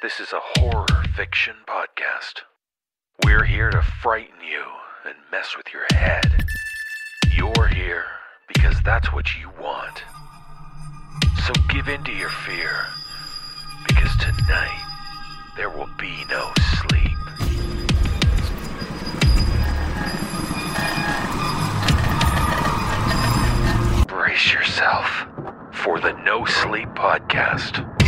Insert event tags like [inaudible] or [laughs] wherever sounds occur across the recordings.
This is a horror fiction podcast. We're here to frighten you and mess with your head. You're here because that's what you want. So give in to your fear, because tonight there will be no sleep. Brace yourself for the No Sleep Podcast.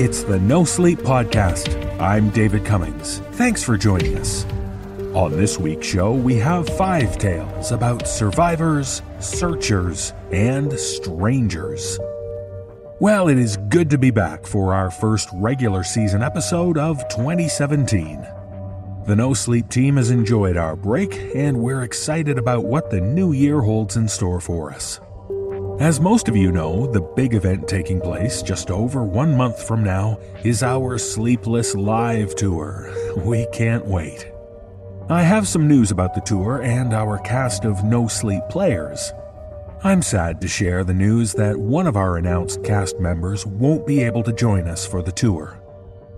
It's the No Sleep Podcast. I'm David Cummings. Thanks for joining us. On this week's show, we have five tales about survivors, searchers, and strangers. Well, it is good to be back for our first regular season episode of 2017. The No Sleep team has enjoyed our break, and we're excited about what the new year holds in store for us. As most of you know, the big event taking place just over one month from now is our Sleepless Live Tour. We can't wait. I have some news about the tour and our cast of no sleep players. I'm sad to share the news that one of our announced cast members won't be able to join us for the tour.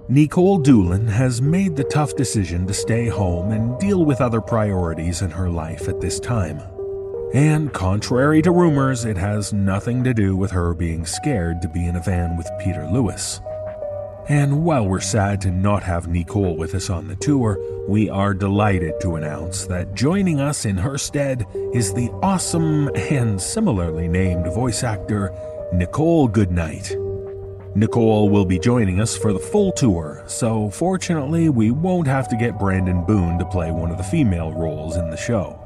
Nikolle Doolin has made the tough decision to stay home and deal with other priorities in her life at this time. And contrary to rumors, it has nothing to do with her being scared to be in a van with Peter Lewis. And while we're sad to not have Nikolle with us on the tour, we are delighted to announce that joining us in her stead is the awesome and similarly named voice actor Nicole Goodnight. Nicole will be joining us for the full tour, so fortunately, we won't have to get Brandon Boone to play one of the female roles in the show.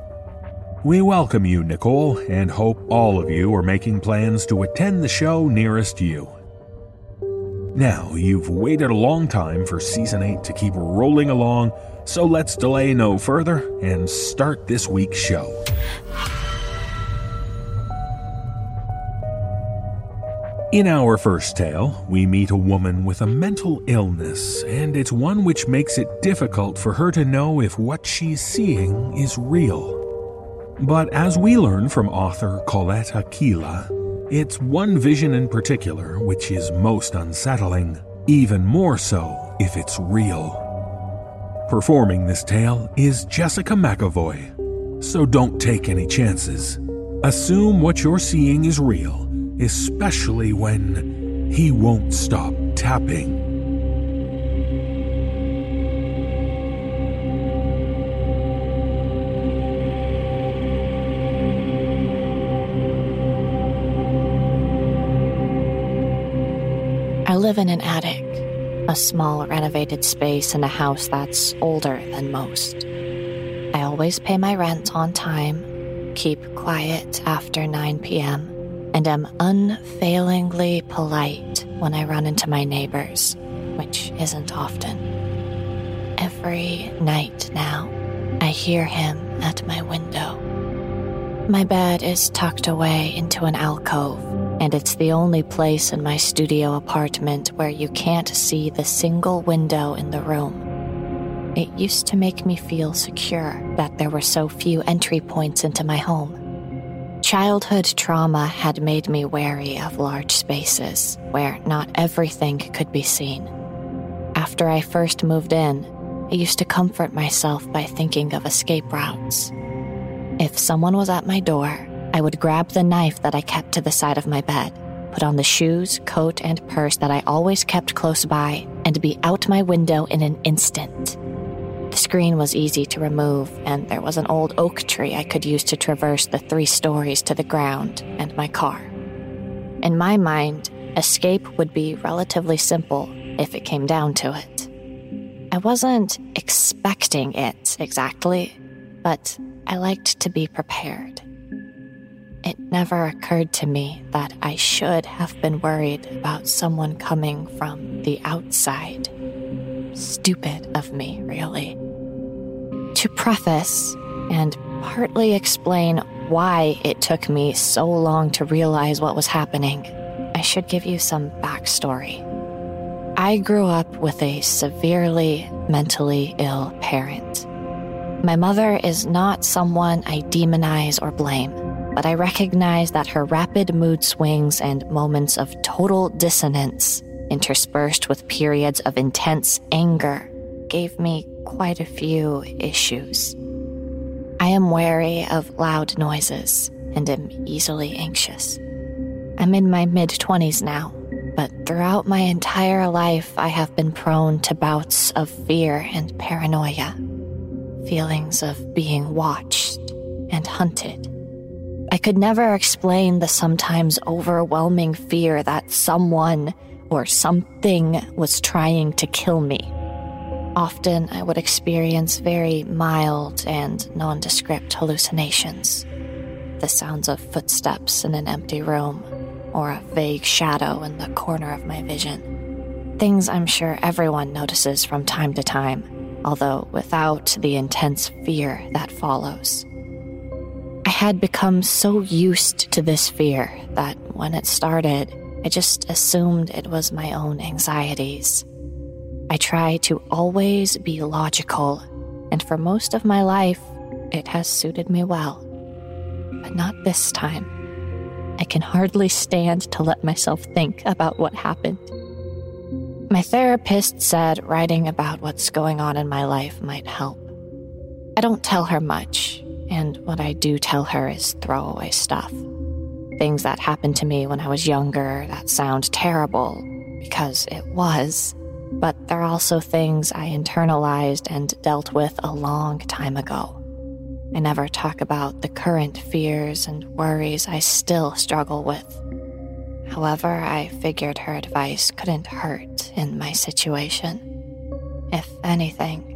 We welcome you, Nicole, and hope all of you are making plans to attend the show nearest you. Now, you've waited a long time for Season 8 to keep rolling along, so let's delay no further and start this week's show. In our first tale, we meet a woman with a mental illness, and it's one which makes it difficult for her to know if what she's seeing is real. But as we learn from author Collette Akile, it's one vision in particular which is most unsettling, even more so if it's real. Performing this tale is Jessica McEvoy, so don't take any chances. Assume what you're seeing is real, especially when he won't stop tapping. I live in an attic, a small renovated space in a house that's older than most. I always pay my rent on time, keep quiet after 9 p.m., and am unfailingly polite when I run into my neighbors, which isn't often. Every night now, I hear him at my window. My bed is tucked away into an alcove, and it's the only place in my studio apartment where you can't see the single window in the room. It used to make me feel secure that there were so few entry points into my home. Childhood trauma had made me wary of large spaces where not everything could be seen. After I first moved in, I used to comfort myself by thinking of escape routes. If someone was at my door, I would grab the knife that I kept to the side of my bed, put on the shoes, coat, and purse that I always kept close by, and be out my window in an instant. The screen was easy to remove, and there was an old oak tree I could use to traverse the three stories to the ground and my car. In my mind, escape would be relatively simple if it came down to it. I wasn't expecting it exactly, but I liked to be prepared. It never occurred to me that I should have been worried about someone coming from the outside. Stupid of me, really. To preface and partly explain why it took me so long to realize what was happening, I should give you some backstory. I grew up with a severely mentally ill parent. My mother is not someone I demonize or blame but I recognize that her rapid mood swings and moments of total dissonance, interspersed with periods of intense anger, gave me quite a few issues. I am wary of loud noises and am easily anxious. I'm in my mid 20s now, but throughout my entire life, I have been prone to bouts of fear and paranoia, feelings of being watched and hunted. I could never explain the sometimes overwhelming fear that someone or something was trying to kill me. Often I would experience very mild and nondescript hallucinations the sounds of footsteps in an empty room, or a vague shadow in the corner of my vision. Things I'm sure everyone notices from time to time, although without the intense fear that follows. I had become so used to this fear that when it started, I just assumed it was my own anxieties. I try to always be logical, and for most of my life, it has suited me well. But not this time. I can hardly stand to let myself think about what happened. My therapist said writing about what's going on in my life might help. I don't tell her much, and what I do tell her is throwaway stuff. Things that happened to me when I was younger that sound terrible, because it was, but they're also things I internalized and dealt with a long time ago. I never talk about the current fears and worries I still struggle with. However, I figured her advice couldn't hurt in my situation. If anything,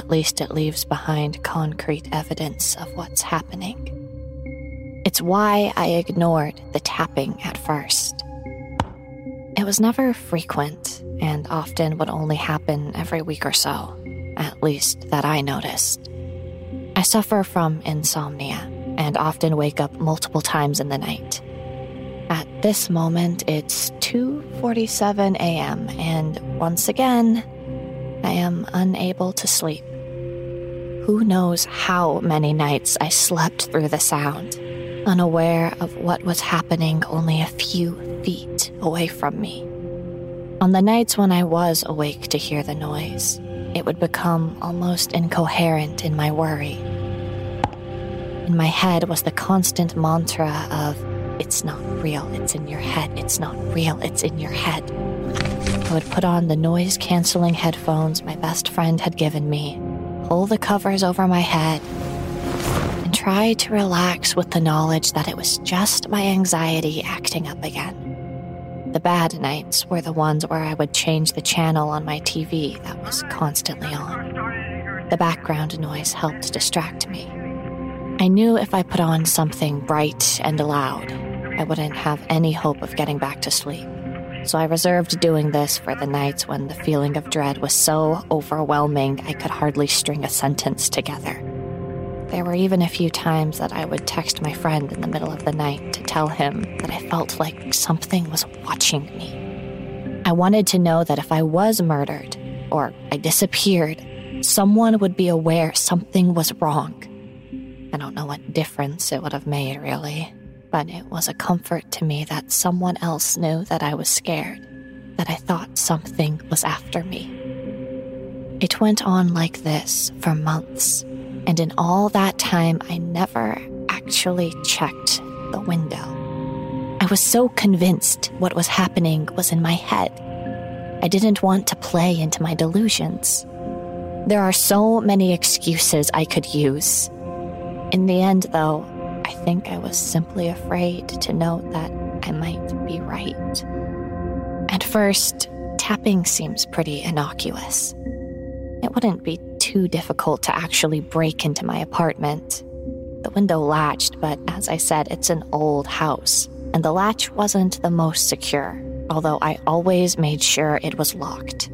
at least it leaves behind concrete evidence of what's happening. It's why I ignored the tapping at first. It was never frequent and often would only happen every week or so, at least that I noticed. I suffer from insomnia and often wake up multiple times in the night. At this moment, it's 2:47 a.m. and once again, I am unable to sleep. Who knows how many nights I slept through the sound, unaware of what was happening only a few feet away from me. On the nights when I was awake to hear the noise, it would become almost incoherent in my worry. In my head was the constant mantra of, It's not real, it's in your head, it's not real, it's in your head. I would put on the noise canceling headphones my best friend had given me pull the covers over my head and try to relax with the knowledge that it was just my anxiety acting up again. The bad nights were the ones where I would change the channel on my TV that was constantly on. The background noise helped distract me. I knew if I put on something bright and loud, I wouldn't have any hope of getting back to sleep so I reserved doing this for the nights when the feeling of dread was so overwhelming I could hardly string a sentence together. There were even a few times that I would text my friend in the middle of the night to tell him that I felt like something was watching me. I wanted to know that if I was murdered or I disappeared, someone would be aware something was wrong. I don't know what difference it would have made, really but it was a comfort to me that someone else knew that I was scared, that I thought something was after me. It went on like this for months, and in all that time, I never actually checked the window. I was so convinced what was happening was in my head. I didn't want to play into my delusions. There are so many excuses I could use. In the end, though, I think I was simply afraid to note that I might be right. At first, tapping seems pretty innocuous. It wouldn't be too difficult to actually break into my apartment. The window latched, but as I said, it's an old house, and the latch wasn't the most secure, although I always made sure it was locked.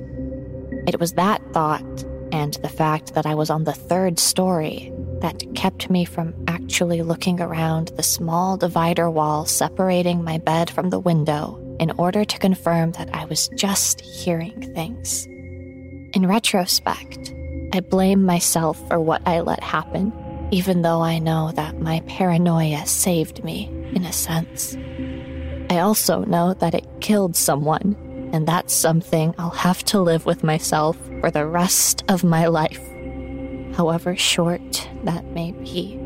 It was that thought and the fact that I was on the third story that kept me from actually looking around the small divider wall separating my bed from the window in order to confirm that I was just hearing things. In retrospect, I blame myself for what I let happen, even though I know that my paranoia saved me, in a sense. I also know that it killed someone, and that's something I'll have to live with myself for the rest of my life, however short that may be.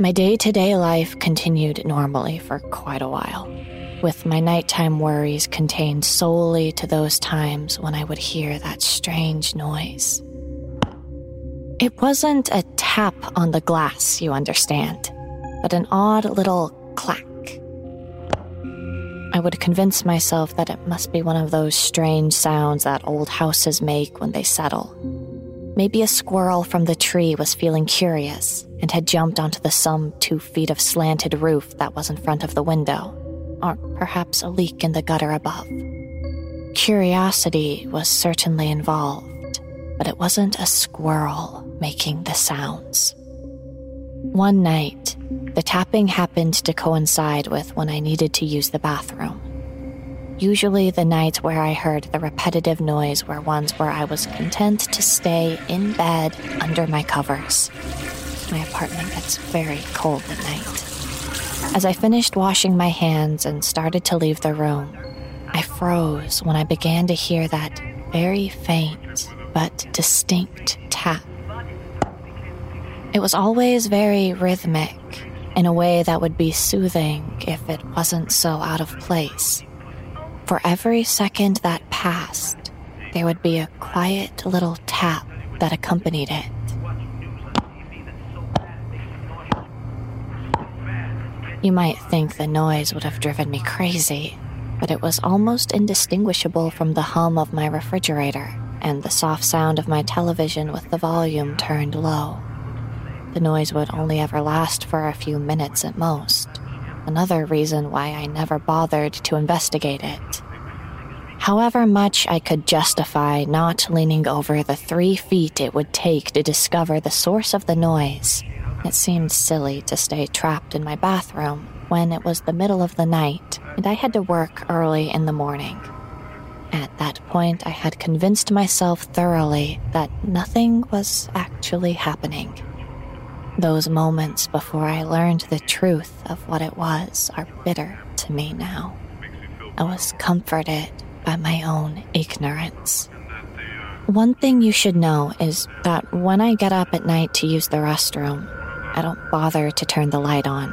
My day to day life continued normally for quite a while, with my nighttime worries contained solely to those times when I would hear that strange noise. It wasn't a tap on the glass, you understand, but an odd little clack. I would convince myself that it must be one of those strange sounds that old houses make when they settle. Maybe a squirrel from the tree was feeling curious and had jumped onto the some two feet of slanted roof that was in front of the window, or perhaps a leak in the gutter above. Curiosity was certainly involved, but it wasn't a squirrel making the sounds. One night, the tapping happened to coincide with when I needed to use the bathroom. Usually, the nights where I heard the repetitive noise were ones where I was content to stay in bed under my covers. My apartment gets very cold at night. As I finished washing my hands and started to leave the room, I froze when I began to hear that very faint but distinct tap. It was always very rhythmic, in a way that would be soothing if it wasn't so out of place. For every second that passed, there would be a quiet little tap that accompanied it. You might think the noise would have driven me crazy, but it was almost indistinguishable from the hum of my refrigerator and the soft sound of my television with the volume turned low. The noise would only ever last for a few minutes at most another reason why I never bothered to investigate it. However much I could justify not leaning over the three feet it would take to discover the source of the noise, it seemed silly to stay trapped in my bathroom when it was the middle of the night and I had to work early in the morning. At that point, I had convinced myself thoroughly that nothing was actually happening. Those moments before I learned the truth of what it was are bitter to me now. I was comforted by my own ignorance. One thing you should know is that when I get up at night to use the restroom, I don't bother to turn the light on.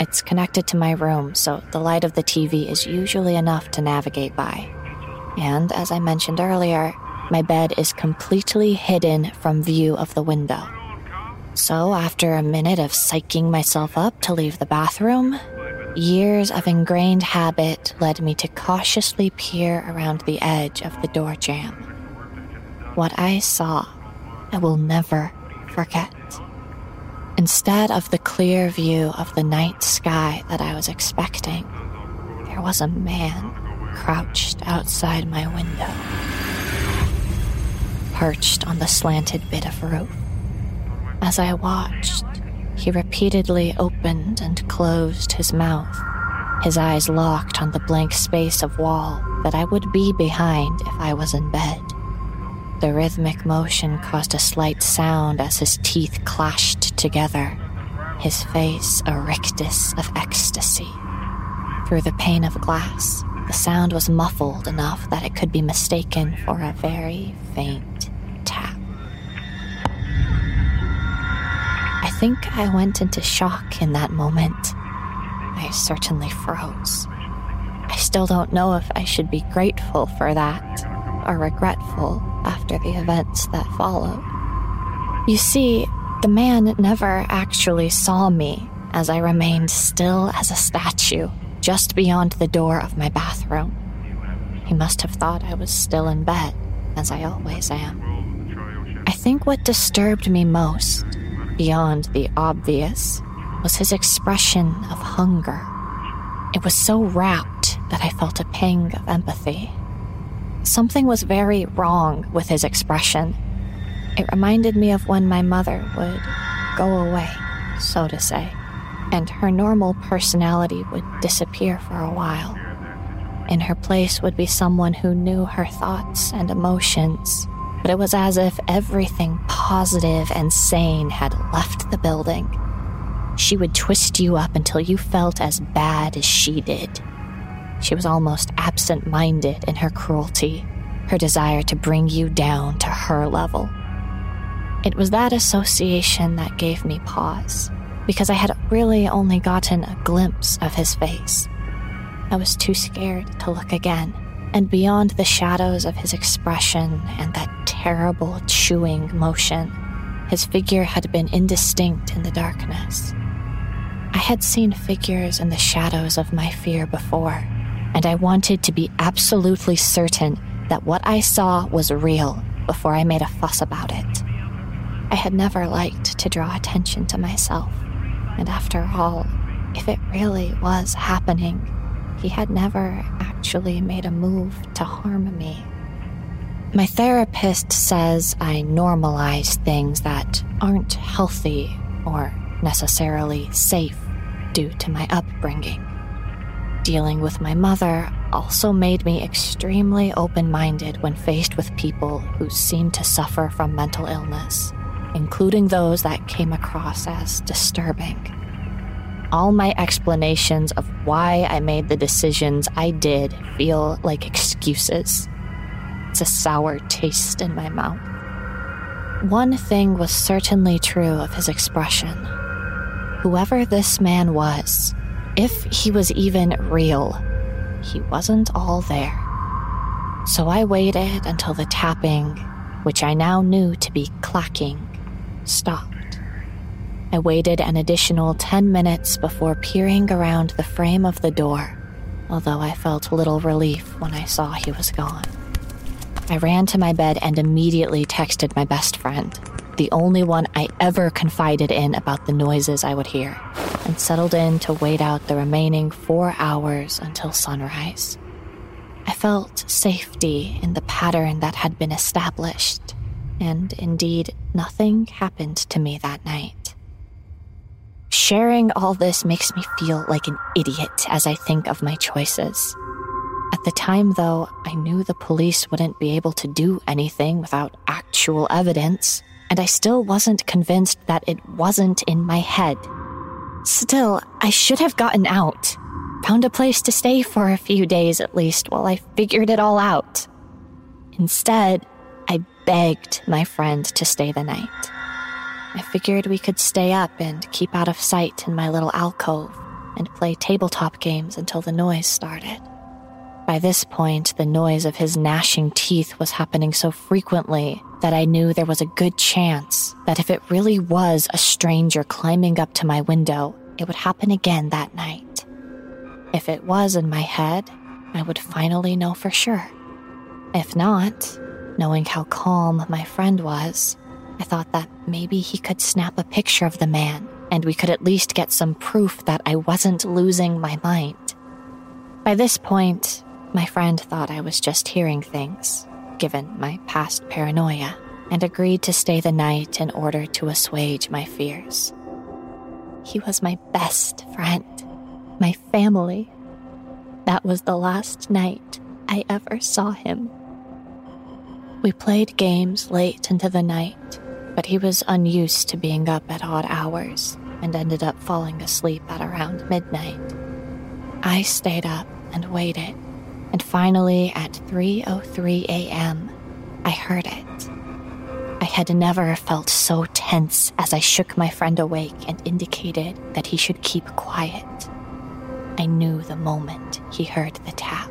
It's connected to my room, so the light of the TV is usually enough to navigate by. And as I mentioned earlier, my bed is completely hidden from view of the window. So, after a minute of psyching myself up to leave the bathroom, years of ingrained habit led me to cautiously peer around the edge of the door jamb. What I saw, I will never forget. Instead of the clear view of the night sky that I was expecting, there was a man crouched outside my window, perched on the slanted bit of roof. As I watched, he repeatedly opened and closed his mouth, his eyes locked on the blank space of wall that I would be behind if I was in bed. The rhythmic motion caused a slight sound as his teeth clashed together, his face a rictus of ecstasy. Through the pane of glass, the sound was muffled enough that it could be mistaken for a very faint think I went into shock in that moment. I certainly froze. I still don't know if I should be grateful for that or regretful after the events that followed. You see, the man never actually saw me as I remained still as a statue just beyond the door of my bathroom. He must have thought I was still in bed, as I always am. I think what disturbed me most, beyond the obvious, was his expression of hunger. It was so rapt that I felt a pang of empathy. Something was very wrong with his expression. It reminded me of when my mother would go away, so to say, and her normal personality would disappear for a while. In her place would be someone who knew her thoughts and emotions, but it was as if everything positive and sane had left the building. She would twist you up until you felt as bad as she did. She was almost absent minded in her cruelty, her desire to bring you down to her level. It was that association that gave me pause, because I had really only gotten a glimpse of his face. I was too scared to look again, and beyond the shadows of his expression and that terrible chewing motion, his figure had been indistinct in the darkness. I had seen figures in the shadows of my fear before, and I wanted to be absolutely certain that what I saw was real before I made a fuss about it. I had never liked to draw attention to myself, and after all, if it really was happening, he had never actually made a move to harm me. My therapist says I normalize things that aren't healthy or necessarily safe due to my upbringing. Dealing with my mother also made me extremely open minded when faced with people who seemed to suffer from mental illness including those that came across as disturbing. All my explanations of why I made the decisions I did feel like excuses. It's a sour taste in my mouth. One thing was certainly true of his expression. Whoever this man was, if he was even real, he wasn't all there. So I waited until the tapping, which I now knew to be clacking, stopped. I waited an additional 10 minutes before peering around the frame of the door, although I felt little relief when I saw he was gone. I ran to my bed and immediately texted my best friend, the only one I ever confided in about the noises I would hear, and settled in to wait out the remaining four hours until sunrise. I felt safety in the pattern that had been established and indeed, nothing happened to me that night. Sharing all this makes me feel like an idiot as I think of my choices. At the time, though, I knew the police wouldn't be able to do anything without actual evidence, and I still wasn't convinced that it wasn't in my head. Still, I should have gotten out, found a place to stay for a few days at least while I figured it all out. Instead, I begged my friend to stay the night. I figured we could stay up and keep out of sight in my little alcove and play tabletop games until the noise started. By this point, the noise of his gnashing teeth was happening so frequently that I knew there was a good chance that if it really was a stranger climbing up to my window, it would happen again that night. If it was in my head, I would finally know for sure. If not, Knowing how calm my friend was, I thought that maybe he could snap a picture of the man and we could at least get some proof that I wasn't losing my mind. By this point, my friend thought I was just hearing things, given my past paranoia, and agreed to stay the night in order to assuage my fears. He was my best friend, my family. That was the last night I ever saw him. We played games late into the night, but he was unused to being up at odd hours and ended up falling asleep at around midnight. I stayed up and waited, and finally at 3:03 a.m., I heard it. I had never felt so tense as I shook my friend awake and indicated that he should keep quiet. I knew the moment he heard the tap.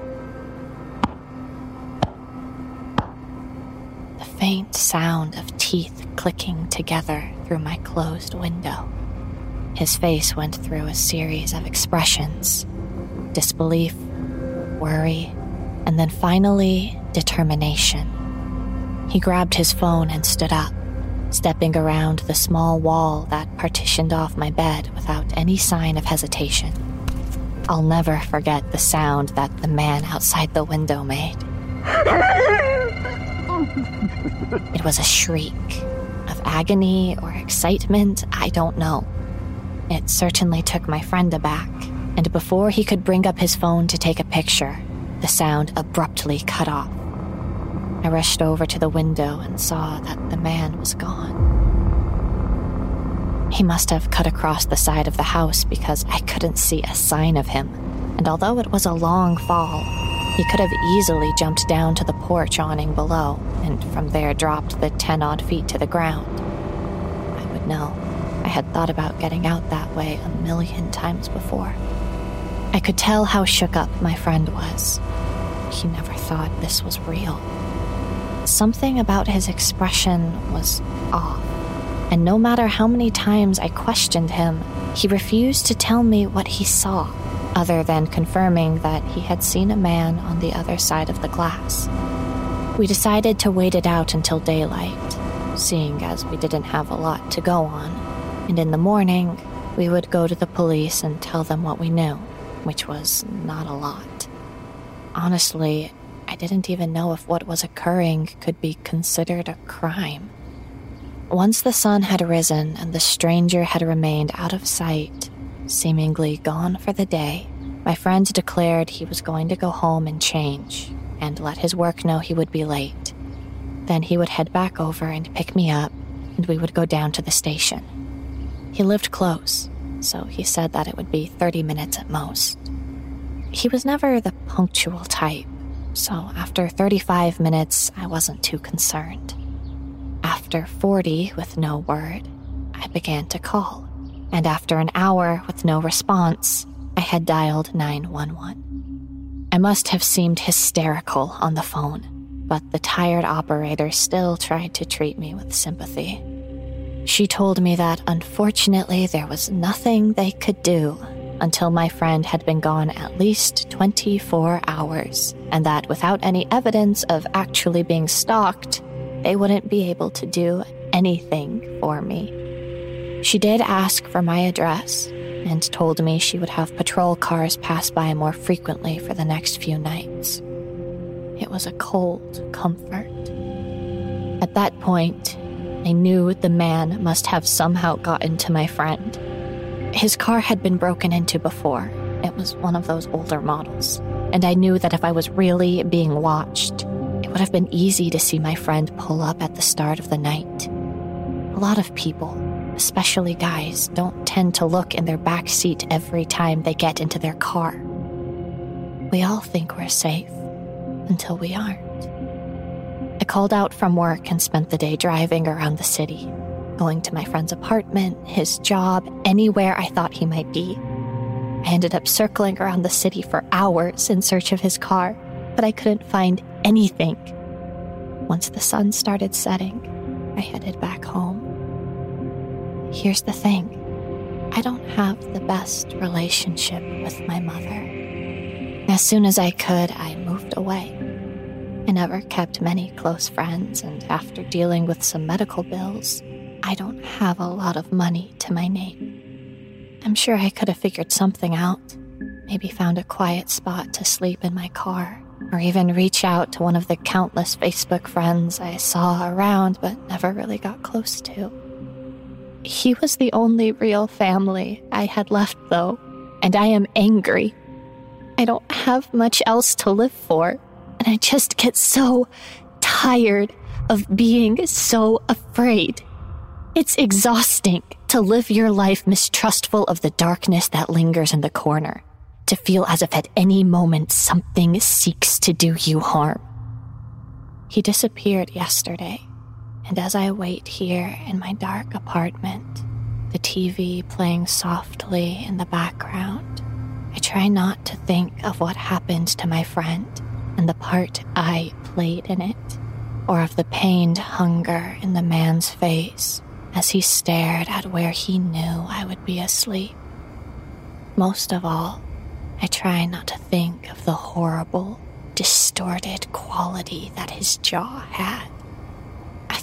Faint sound of teeth clicking together through my closed window. His face went through a series of expressions disbelief, worry, and then finally determination. He grabbed his phone and stood up, stepping around the small wall that partitioned off my bed without any sign of hesitation. I'll never forget the sound that the man outside the window made. It was a shriek of agony or excitement, I don't know. It certainly took my friend aback, and before he could bring up his phone to take a picture, the sound abruptly cut off. I rushed over to the window and saw that the man was gone. He must have cut across the side of the house because I couldn't see a sign of him, and although it was a long fall, he could have easily jumped down to the porch awning below and from there dropped the 10 odd feet to the ground. I would know. I had thought about getting out that way a million times before. I could tell how shook up my friend was. He never thought this was real. Something about his expression was off, and no matter how many times I questioned him, he refused to tell me what he saw other than confirming that he had seen a man on the other side of the glass. We decided to wait it out until daylight, seeing as we didn't have a lot to go on, and in the morning, we would go to the police and tell them what we knew, which was not a lot. Honestly, I didn't even know if what was occurring could be considered a crime. Once the sun had risen and the stranger had remained out of sight, Seemingly gone for the day, my friend declared he was going to go home and change and let his work know he would be late. Then he would head back over and pick me up, and we would go down to the station. He lived close, so he said that it would be 30 minutes at most. He was never the punctual type, so after 35 minutes, I wasn't too concerned. After 40 with no word, I began to call and after an hour with no response, I had dialed 911. I must have seemed hysterical on the phone, but the tired operator still tried to treat me with sympathy. She told me that unfortunately there was nothing they could do until my friend had been gone at least 24 hours, and that without any evidence of actually being stalked, they wouldn't be able to do anything for me. She did ask for my address and told me she would have patrol cars pass by more frequently for the next few nights. It was a cold comfort. At that point, I knew the man must have somehow gotten to my friend. His car had been broken into before. It was one of those older models. And I knew that if I was really being watched, it would have been easy to see my friend pull up at the start of the night. A lot of people, especially guys, don't tend to look in their back seat every time they get into their car. We all think we're safe until we aren't. I called out from work and spent the day driving around the city, going to my friend's apartment, his job, anywhere I thought he might be. I ended up circling around the city for hours in search of his car, but I couldn't find anything. Once the sun started setting, I headed back home. Here's the thing I don't have the best relationship with my mother. As soon as I could, I moved away. I never kept many close friends, and after dealing with some medical bills, I don't have a lot of money to my name. I'm sure I could have figured something out. Maybe found a quiet spot to sleep in my car, or even reach out to one of the countless Facebook friends I saw around but never really got close to. He was the only real family I had left, though, and I am angry. I don't have much else to live for, and I just get so tired of being so afraid. It's exhausting to live your life mistrustful of the darkness that lingers in the corner, to feel as if at any moment something seeks to do you harm. He disappeared yesterday, and as I wait here in my dark apartment, the TV playing softly in the background, I try not to think of what happened to my friend and the part I played in it, or of the pained hunger in the man's face as he stared at where he knew I would be asleep. Most of all, I try not to think of the horrible, distorted quality that his jaw had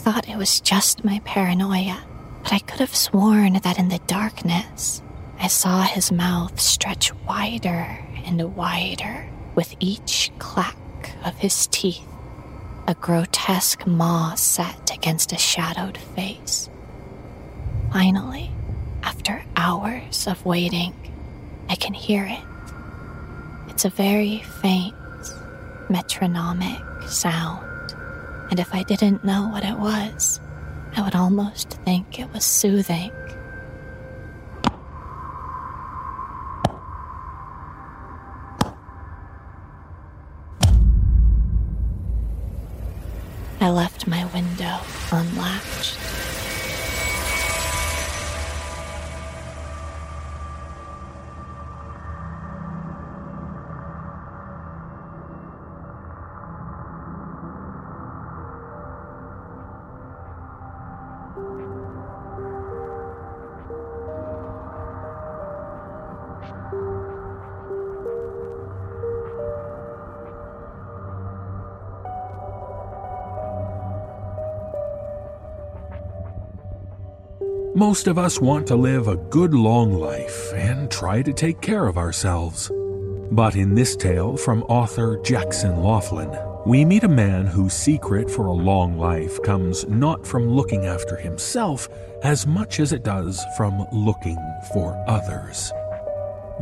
thought it was just my paranoia, but I could have sworn that in the darkness, I saw his mouth stretch wider and wider with each clack of his teeth, a grotesque maw set against a shadowed face. Finally, after hours of waiting, I can hear it. It's a very faint, metronomic sound, and if I didn't know what it was, I would almost think it was soothing. I left my window unlatched. Most of us want to live a good long life and try to take care of ourselves. But in this tale from author Jackson Laughlin, we meet a man whose secret for a long life comes not from looking after himself as much as it does from looking for others.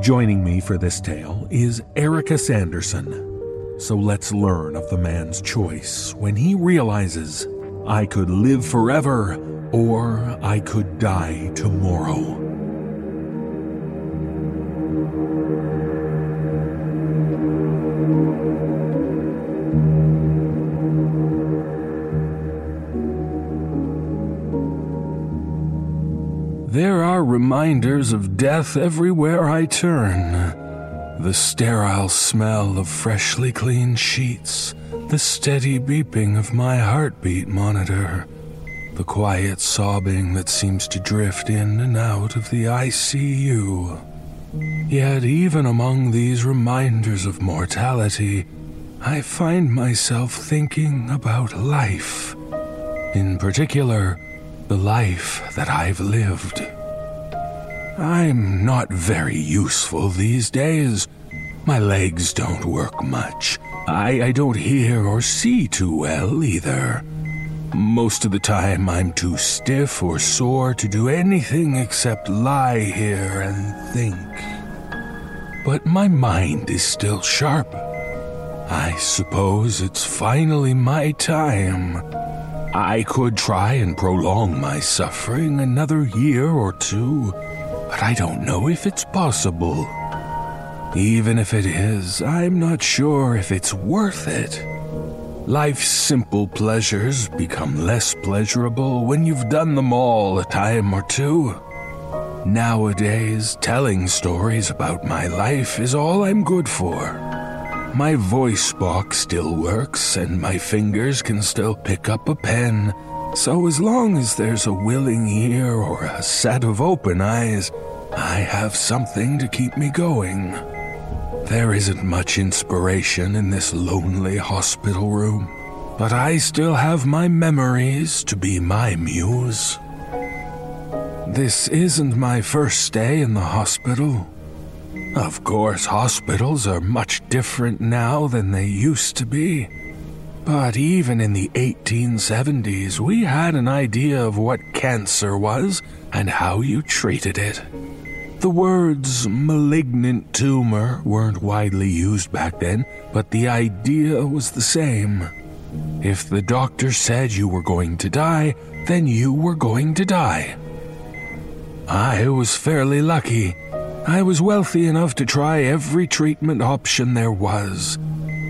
Joining me for this tale is Erika Sanderson. So let's learn of the man's choice when he realizes I could live forever or I could die tomorrow. There are reminders of death everywhere I turn. The sterile smell of freshly cleaned sheets, the steady beeping of my heartbeat monitor, the quiet sobbing that seems to drift in and out of the ICU. Yet, even among these reminders of mortality, I find myself thinking about life. In particular, the life that I've lived. I'm not very useful these days. My legs don't work much. I, I don't hear or see too well either. Most of the time, I'm too stiff or sore to do anything except lie here and think. But my mind is still sharp. I suppose it's finally my time. I could try and prolong my suffering another year or two, but I don't know if it's possible. Even if it is, I'm not sure if it's worth it. Life's simple pleasures become less pleasurable when you've done them all a time or two. Nowadays, telling stories about my life is all I'm good for. My voice box still works, and my fingers can still pick up a pen. So, as long as there's a willing ear or a set of open eyes, I have something to keep me going. There isn't much inspiration in this lonely hospital room, but I still have my memories to be my muse. This isn't my first stay in the hospital. Of course, hospitals are much different now than they used to be. But even in the 1870s, we had an idea of what cancer was and how you treated it. The words malignant tumor weren't widely used back then, but the idea was the same. If the doctor said you were going to die, then you were going to die. I was fairly lucky. I was wealthy enough to try every treatment option there was.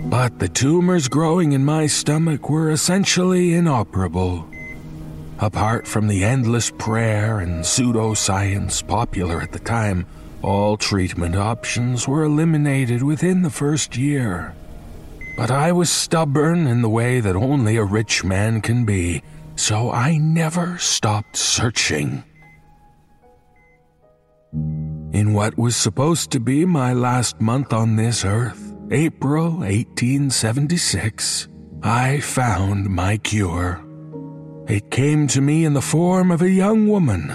But the tumors growing in my stomach were essentially inoperable. Apart from the endless prayer and pseudoscience popular at the time, all treatment options were eliminated within the first year. But I was stubborn in the way that only a rich man can be, so I never stopped searching. In what was supposed to be my last month on this earth, April 1876, I found my cure. It came to me in the form of a young woman.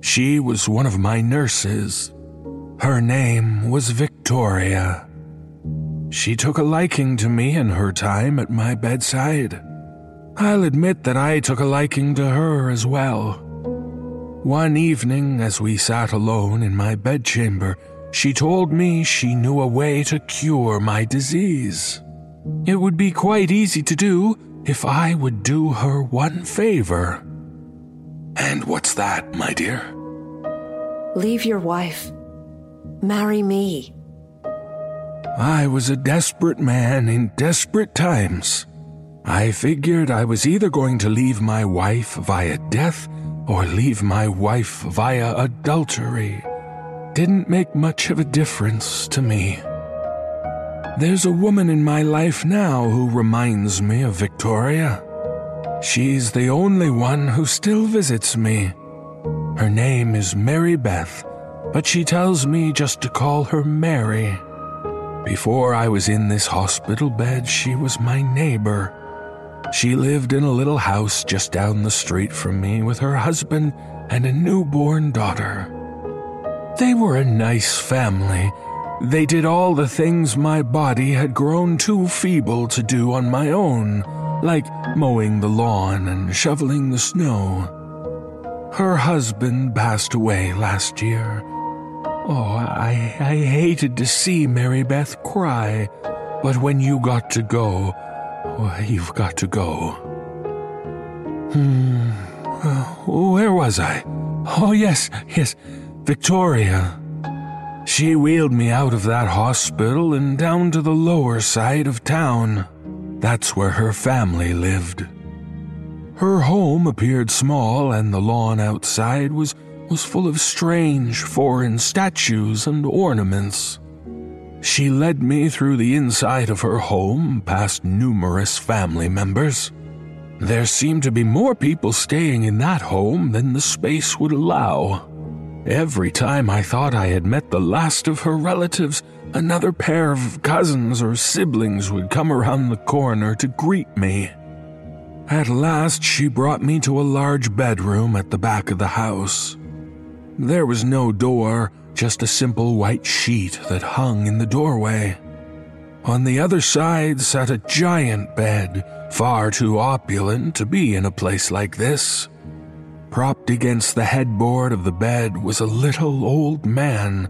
She was one of my nurses. Her name was Victoria. She took a liking to me in her time at my bedside. I'll admit that I took a liking to her as well. One evening, as we sat alone in my bedchamber, she told me she knew a way to cure my disease. It would be quite easy to do if I would do her one favor. And what's that, my dear? Leave your wife. Marry me. I was a desperate man in desperate times. I figured I was either going to leave my wife via death or leave my wife via adultery. Didn't make much of a difference to me. There's a woman in my life now who reminds me of Victoria. She's the only one who still visits me. Her name is Mary Beth, but she tells me just to call her Mary. Before I was in this hospital bed, she was my neighbor. She lived in a little house just down the street from me with her husband and a newborn daughter. They were a nice family they did all the things my body had grown too feeble to do on my own, like mowing the lawn and shoveling the snow. Her husband passed away last year. Oh, I, I hated to see Mary Beth cry, but when you got to go, well, you've got to go. Hmm, uh, where was I? Oh, yes, yes, Victoria. She wheeled me out of that hospital and down to the lower side of town. That's where her family lived. Her home appeared small, and the lawn outside was, was full of strange foreign statues and ornaments. She led me through the inside of her home, past numerous family members. There seemed to be more people staying in that home than the space would allow. Every time I thought I had met the last of her relatives, another pair of cousins or siblings would come around the corner to greet me. At last, she brought me to a large bedroom at the back of the house. There was no door, just a simple white sheet that hung in the doorway. On the other side sat a giant bed, far too opulent to be in a place like this. Propped against the headboard of the bed was a little old man.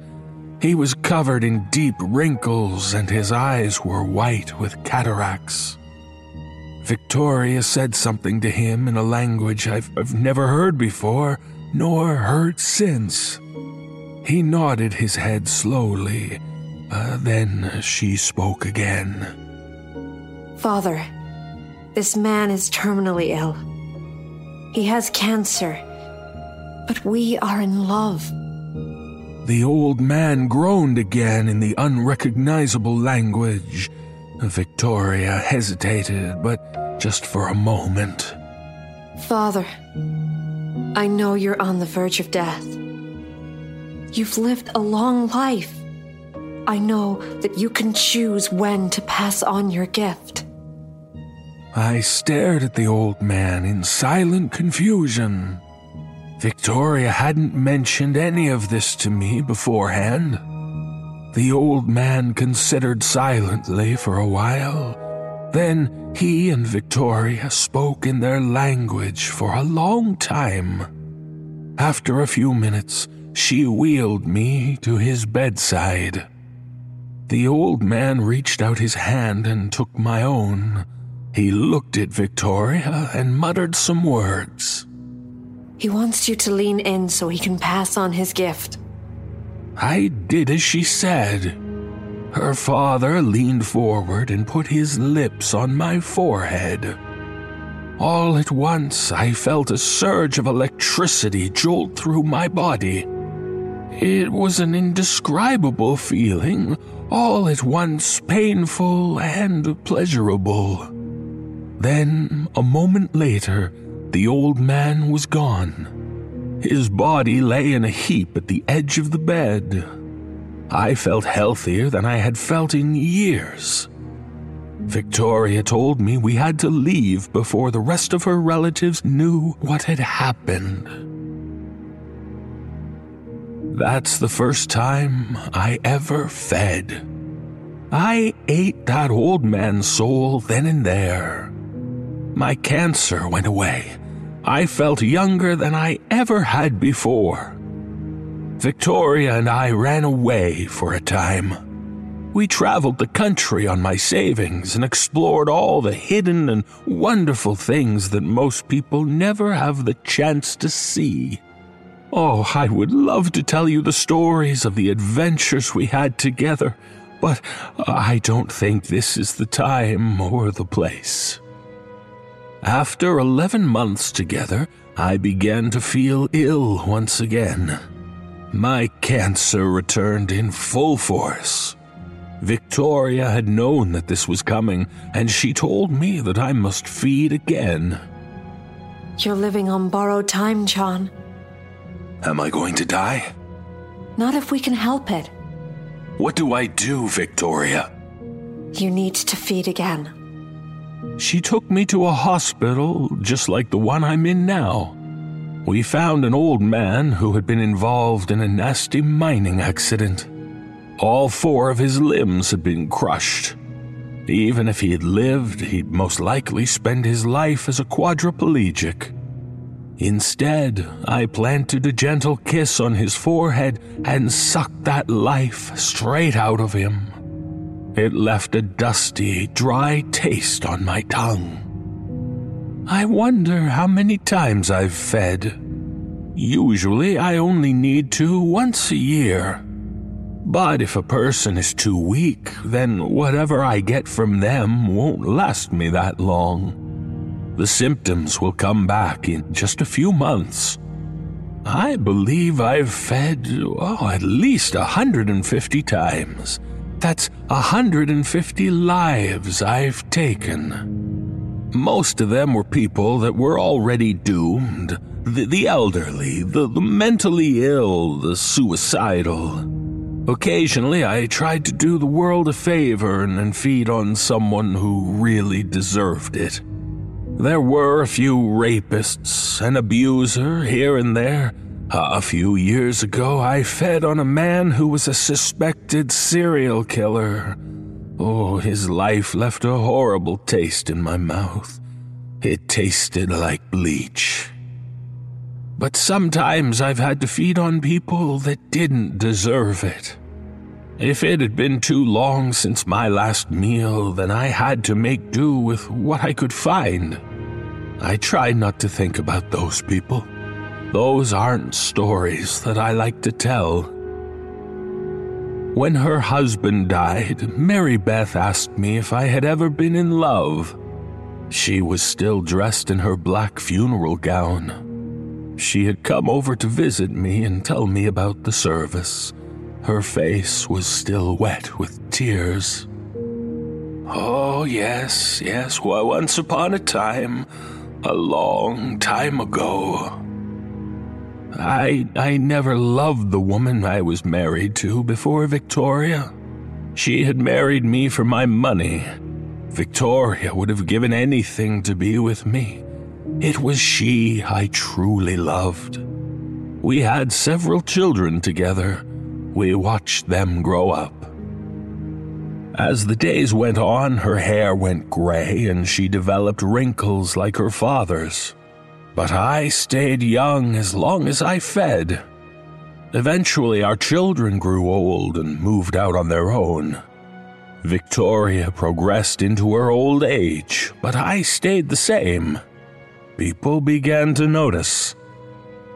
He was covered in deep wrinkles and his eyes were white with cataracts. Victoria said something to him in a language I've, I've never heard before, nor heard since. He nodded his head slowly. Uh, then she spoke again. Father, this man is terminally ill. He has cancer. But we are in love. The old man groaned again in the unrecognizable language. Victoria hesitated, but just for a moment. Father, I know you're on the verge of death. You've lived a long life. I know that you can choose when to pass on your gift. I stared at the old man in silent confusion. Victoria hadn't mentioned any of this to me beforehand. The old man considered silently for a while. Then he and Victoria spoke in their language for a long time. After a few minutes, she wheeled me to his bedside. The old man reached out his hand and took my own. He looked at Victoria and muttered some words. He wants you to lean in so he can pass on his gift. I did as she said. Her father leaned forward and put his lips on my forehead. All at once, I felt a surge of electricity jolt through my body. It was an indescribable feeling, all at once painful and pleasurable. Then, a moment later, the old man was gone. His body lay in a heap at the edge of the bed. I felt healthier than I had felt in years. Victoria told me we had to leave before the rest of her relatives knew what had happened. That's the first time I ever fed. I ate that old man's soul then and there. My cancer went away. I felt younger than I ever had before. Victoria and I ran away for a time. We traveled the country on my savings and explored all the hidden and wonderful things that most people never have the chance to see. Oh, I would love to tell you the stories of the adventures we had together, but I don't think this is the time or the place. After 11 months together, I began to feel ill once again. My cancer returned in full force. Victoria had known that this was coming, and she told me that I must feed again. You're living on borrowed time, John. Am I going to die? Not if we can help it. What do I do, Victoria? You need to feed again. She took me to a hospital just like the one I'm in now. We found an old man who had been involved in a nasty mining accident. All four of his limbs had been crushed. Even if he had lived, he'd most likely spend his life as a quadriplegic. Instead, I planted a gentle kiss on his forehead and sucked that life straight out of him. It left a dusty, dry taste on my tongue. I wonder how many times I've fed. Usually, I only need to once a year. But if a person is too weak, then whatever I get from them won't last me that long. The symptoms will come back in just a few months. I believe I've fed, oh, at least 150 times. That's 150 lives I've taken. Most of them were people that were already doomed the, the elderly, the, the mentally ill, the suicidal. Occasionally, I tried to do the world a favor and, and feed on someone who really deserved it. There were a few rapists, an abuser here and there. A few years ago, I fed on a man who was a suspected serial killer. Oh, his life left a horrible taste in my mouth. It tasted like bleach. But sometimes I've had to feed on people that didn't deserve it. If it had been too long since my last meal, then I had to make do with what I could find. I try not to think about those people. Those aren't stories that I like to tell. When her husband died, Mary Beth asked me if I had ever been in love. She was still dressed in her black funeral gown. She had come over to visit me and tell me about the service. Her face was still wet with tears. Oh, yes, yes, why once upon a time, a long time ago. I, I never loved the woman I was married to before Victoria. She had married me for my money. Victoria would have given anything to be with me. It was she I truly loved. We had several children together. We watched them grow up. As the days went on, her hair went gray and she developed wrinkles like her father's. But I stayed young as long as I fed. Eventually, our children grew old and moved out on their own. Victoria progressed into her old age, but I stayed the same people began to notice.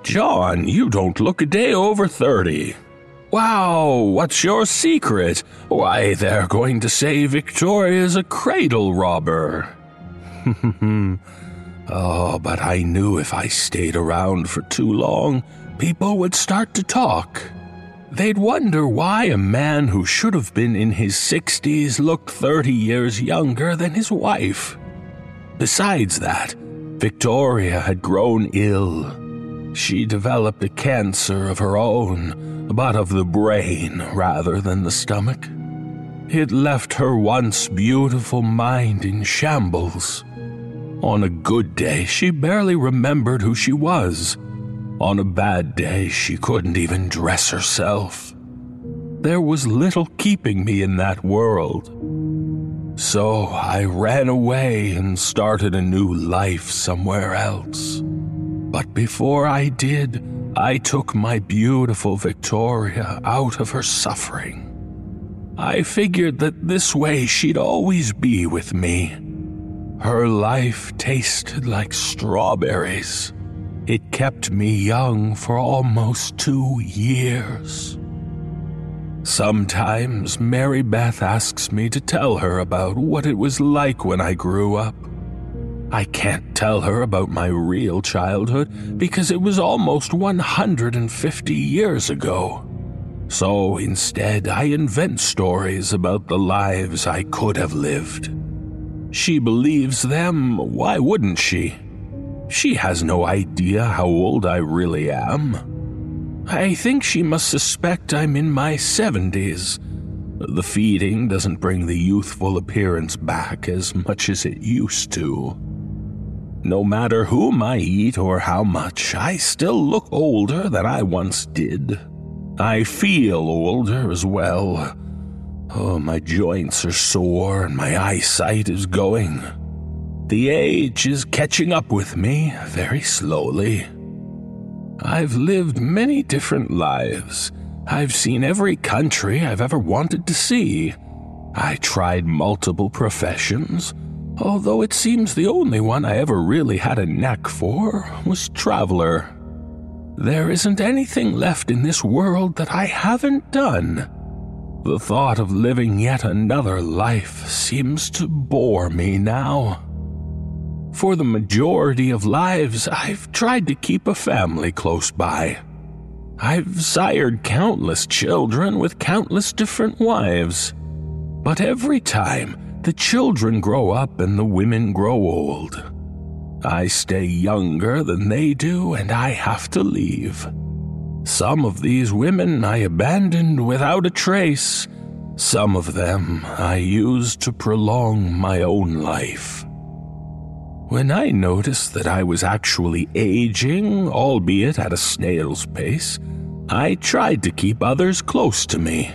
John, you don't look a day over 30. Wow, what's your secret? Why, they're going to say Victoria's a cradle robber. [laughs] oh, but I knew if I stayed around for too long, people would start to talk. They'd wonder why a man who should have been in his 60s looked 30 years younger than his wife. Besides that, Victoria had grown ill. She developed a cancer of her own, but of the brain rather than the stomach. It left her once beautiful mind in shambles. On a good day, she barely remembered who she was. On a bad day, she couldn't even dress herself. There was little keeping me in that world. So I ran away and started a new life somewhere else. But before I did, I took my beautiful Victoria out of her suffering. I figured that this way she'd always be with me. Her life tasted like strawberries. It kept me young for almost two years. Sometimes Mary Beth asks me to tell her about what it was like when I grew up. I can't tell her about my real childhood because it was almost 150 years ago. So instead, I invent stories about the lives I could have lived. She believes them, why wouldn't she? She has no idea how old I really am. I think she must suspect I'm in my 70s. The feeding doesn't bring the youthful appearance back as much as it used to. No matter whom I eat or how much, I still look older than I once did. I feel older as well. Oh, my joints are sore and my eyesight is going. The age is catching up with me very slowly. I've lived many different lives. I've seen every country I've ever wanted to see. I tried multiple professions, although it seems the only one I ever really had a knack for was traveler. There isn't anything left in this world that I haven't done. The thought of living yet another life seems to bore me now. For the majority of lives, I've tried to keep a family close by. I've sired countless children with countless different wives. But every time, the children grow up and the women grow old. I stay younger than they do, and I have to leave. Some of these women I abandoned without a trace. Some of them I used to prolong my own life. When I noticed that I was actually aging, albeit at a snail's pace, I tried to keep others close to me.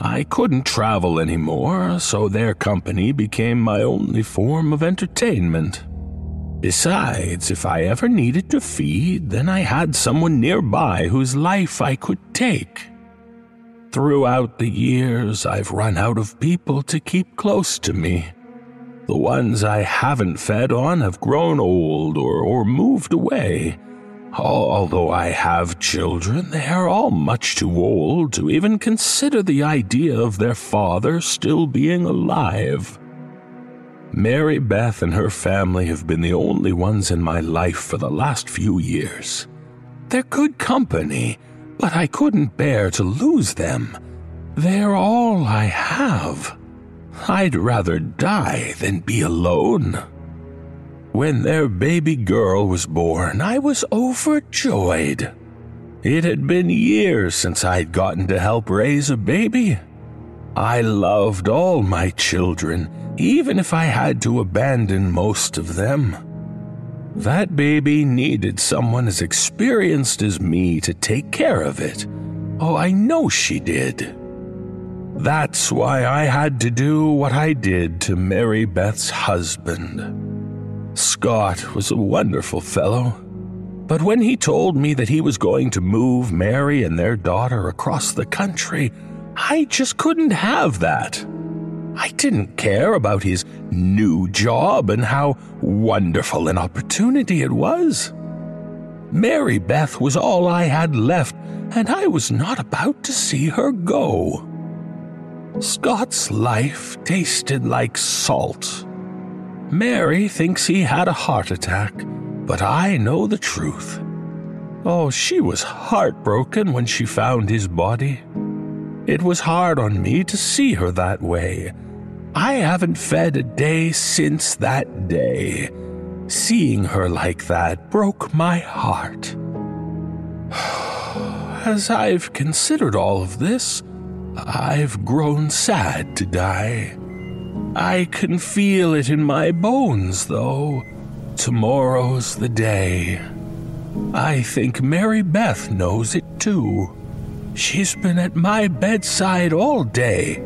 I couldn't travel anymore, so their company became my only form of entertainment. Besides, if I ever needed to feed, then I had someone nearby whose life I could take. Throughout the years, I've run out of people to keep close to me. The ones I haven't fed on have grown old or, or moved away. Although I have children, they are all much too old to even consider the idea of their father still being alive. Mary Beth and her family have been the only ones in my life for the last few years. They're good company, but I couldn't bear to lose them. They're all I have. I'd rather die than be alone. When their baby girl was born, I was overjoyed. It had been years since I'd gotten to help raise a baby. I loved all my children, even if I had to abandon most of them. That baby needed someone as experienced as me to take care of it. Oh, I know she did. That's why I had to do what I did to Mary Beth's husband. Scott was a wonderful fellow, but when he told me that he was going to move Mary and their daughter across the country, I just couldn't have that. I didn't care about his new job and how wonderful an opportunity it was. Mary Beth was all I had left, and I was not about to see her go. Scott's life tasted like salt. Mary thinks he had a heart attack, but I know the truth. Oh, she was heartbroken when she found his body. It was hard on me to see her that way. I haven't fed a day since that day. Seeing her like that broke my heart. [sighs] As I've considered all of this, I've grown sad to die. I can feel it in my bones, though. Tomorrow's the day. I think Mary Beth knows it too. She's been at my bedside all day.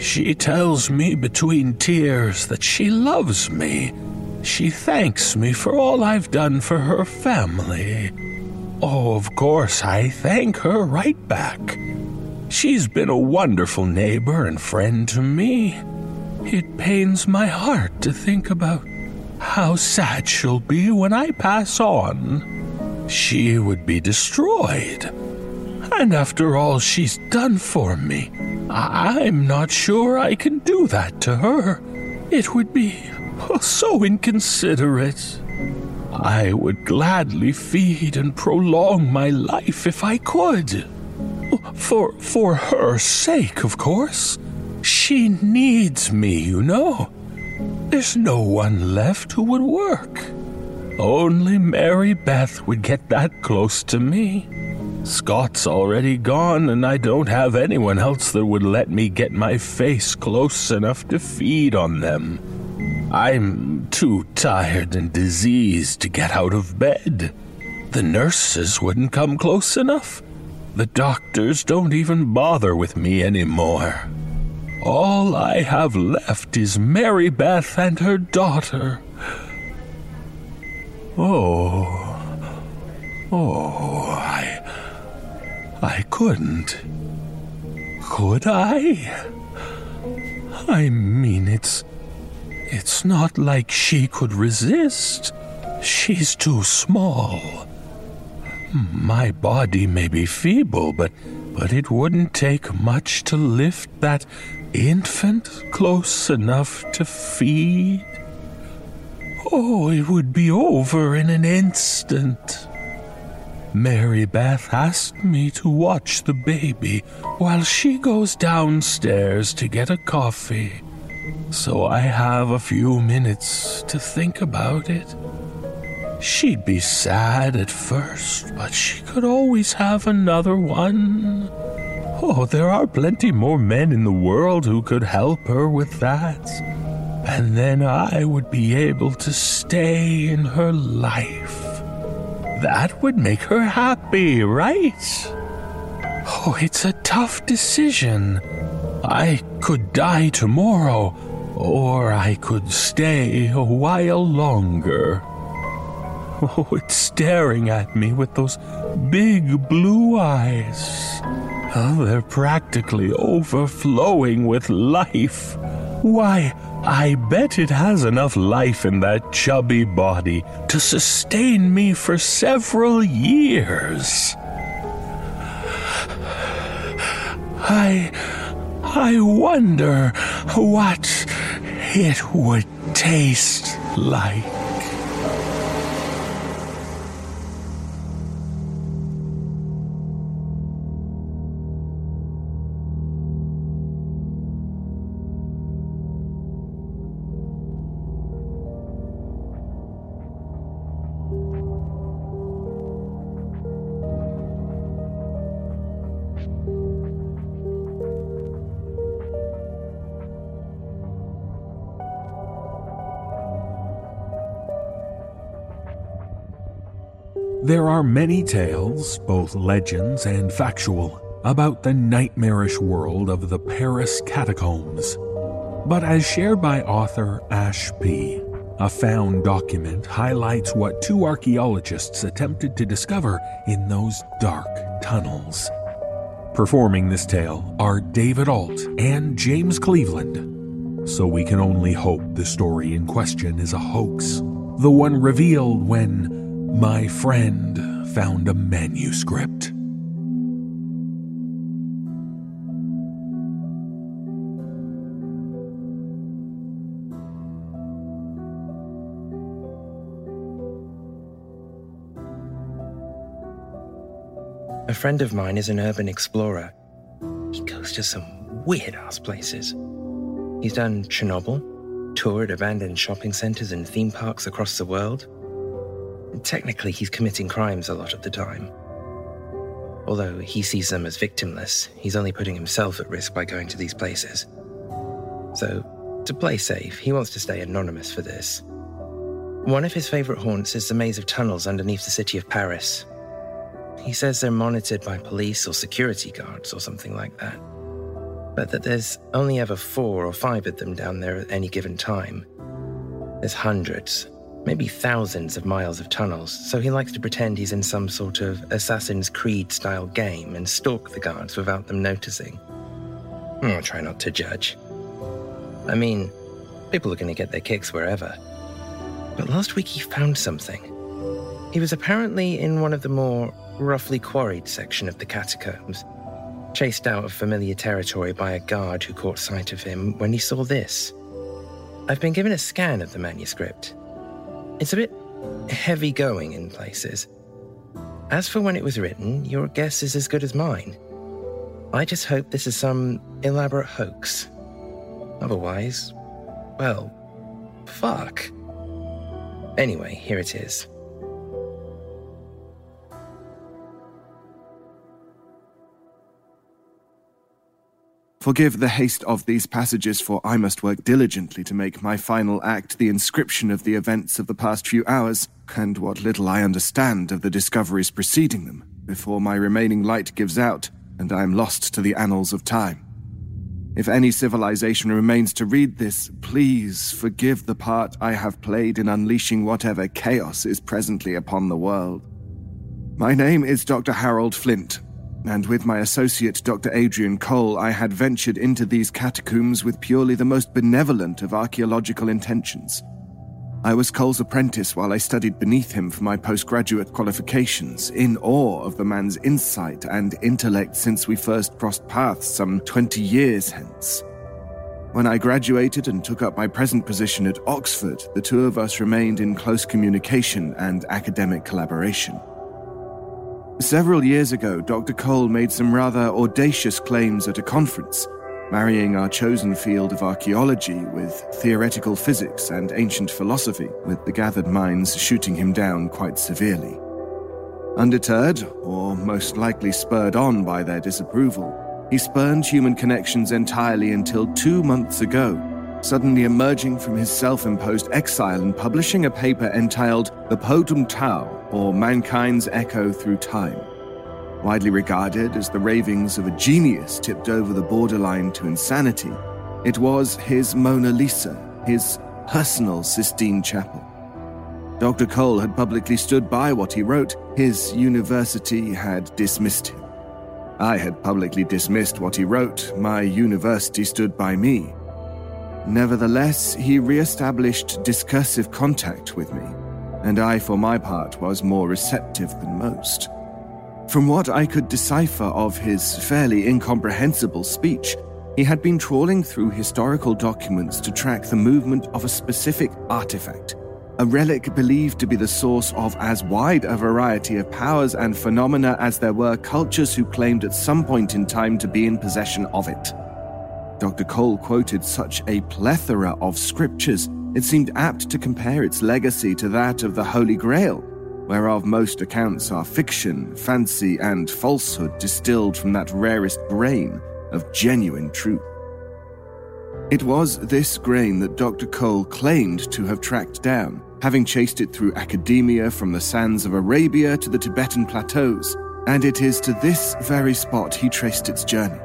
She tells me between tears that she loves me. She thanks me for all I've done for her family. Oh, of course, I thank her right back. She's been a wonderful neighbor and friend to me. It pains my heart to think about how sad she'll be when I pass on. She would be destroyed. And after all she's done for me, I'm not sure I can do that to her. It would be oh, so inconsiderate. I would gladly feed and prolong my life if I could. For for her sake, of course. She needs me, you know. There's no one left who would work. Only Mary Beth would get that close to me. Scott's already gone, and I don't have anyone else that would let me get my face close enough to feed on them. I'm too tired and diseased to get out of bed. The nurses wouldn't come close enough. The doctors don't even bother with me anymore. All I have left is Mary Beth and her daughter. Oh, oh, I. I couldn't. Could I? I mean, it's. It's not like she could resist. She's too small. My body may be feeble, but but it wouldn't take much to lift that infant close enough to feed? Oh, it would be over in an instant. Mary Beth asked me to watch the baby while she goes downstairs to get a coffee. So I have a few minutes to think about it. She'd be sad at first, but she could always have another one. Oh, there are plenty more men in the world who could help her with that. And then I would be able to stay in her life. That would make her happy, right? Oh, it's a tough decision. I could die tomorrow, or I could stay a while longer. Oh, it's staring at me with those big blue eyes. Oh, they're practically overflowing with life. Why, I bet it has enough life in that chubby body to sustain me for several years. I. I wonder what it would taste like. There are many tales, both legends and factual, about the nightmarish world of the Paris catacombs. But as shared by author Ash P., a found document highlights what two archaeologists attempted to discover in those dark tunnels. Performing this tale are David Ault and James Cleveland. So we can only hope the story in question is a hoax, the one revealed when my friend found a manuscript. A friend of mine is an urban explorer. He goes to some weird ass places. He's done Chernobyl, toured abandoned shopping centers and theme parks across the world, Technically, he's committing crimes a lot of the time. Although he sees them as victimless, he's only putting himself at risk by going to these places. So, to play safe, he wants to stay anonymous for this. One of his favorite haunts is the maze of tunnels underneath the city of Paris. He says they're monitored by police or security guards or something like that. But that there's only ever four or five of them down there at any given time. There's hundreds, maybe thousands of miles of tunnels, so he likes to pretend he's in some sort of Assassin's Creed style game and stalk the guards without them noticing. I'll try not to judge. I mean, people are going to get their kicks wherever. But last week he found something. He was apparently in one of the more roughly quarried section of the catacombs, chased out of familiar territory by a guard who caught sight of him when he saw this. I've been given a scan of the manuscript. It's a bit heavy going in places. As for when it was written, your guess is as good as mine. I just hope this is some elaborate hoax. Otherwise, well, fuck. Anyway, here it is. Forgive the haste of these passages, for I must work diligently to make my final act the inscription of the events of the past few hours, and what little I understand of the discoveries preceding them, before my remaining light gives out, and I am lost to the annals of time. If any civilization remains to read this, please forgive the part I have played in unleashing whatever chaos is presently upon the world. My name is Dr. Harold Flint, and with my associate Dr. Adrian Cole, I had ventured into these catacombs with purely the most benevolent of archaeological intentions. I was Cole's apprentice while I studied beneath him for my postgraduate qualifications, in awe of the man's insight and intellect since we first crossed paths some 20 years hence. When I graduated and took up my present position at Oxford, the two of us remained in close communication and academic collaboration. Several years ago, Dr. Cole made some rather audacious claims at a conference marrying our chosen field of archaeology with theoretical physics and ancient philosophy, with the gathered minds shooting him down quite severely. Undeterred, or most likely spurred on by their disapproval, he spurned human connections entirely until two months ago, suddenly emerging from his self imposed exile and publishing a paper entitled The Potum Tau, or Mankind's Echo Through Time widely regarded as the ravings of a genius tipped over the borderline to insanity, it was his Mona Lisa, his personal Sistine Chapel. Dr. Cole had publicly stood by what he wrote, his university had dismissed him. I had publicly dismissed what he wrote, my university stood by me. Nevertheless, he re established discursive contact with me, and I, for my part, was more receptive than most. From what I could decipher of his fairly incomprehensible speech, he had been trawling through historical documents to track the movement of a specific artifact, a relic believed to be the source of as wide a variety of powers and phenomena as there were cultures who claimed at some point in time to be in possession of it. Dr. Cole quoted such a plethora of scriptures, it seemed apt to compare its legacy to that of the Holy Grail whereof most accounts are fiction, fancy, and falsehood distilled from that rarest grain of genuine truth. It was this grain that Dr. Cole claimed to have tracked down, having chased it through academia from the sands of Arabia to the Tibetan plateaus, and it is to this very spot he traced its journey.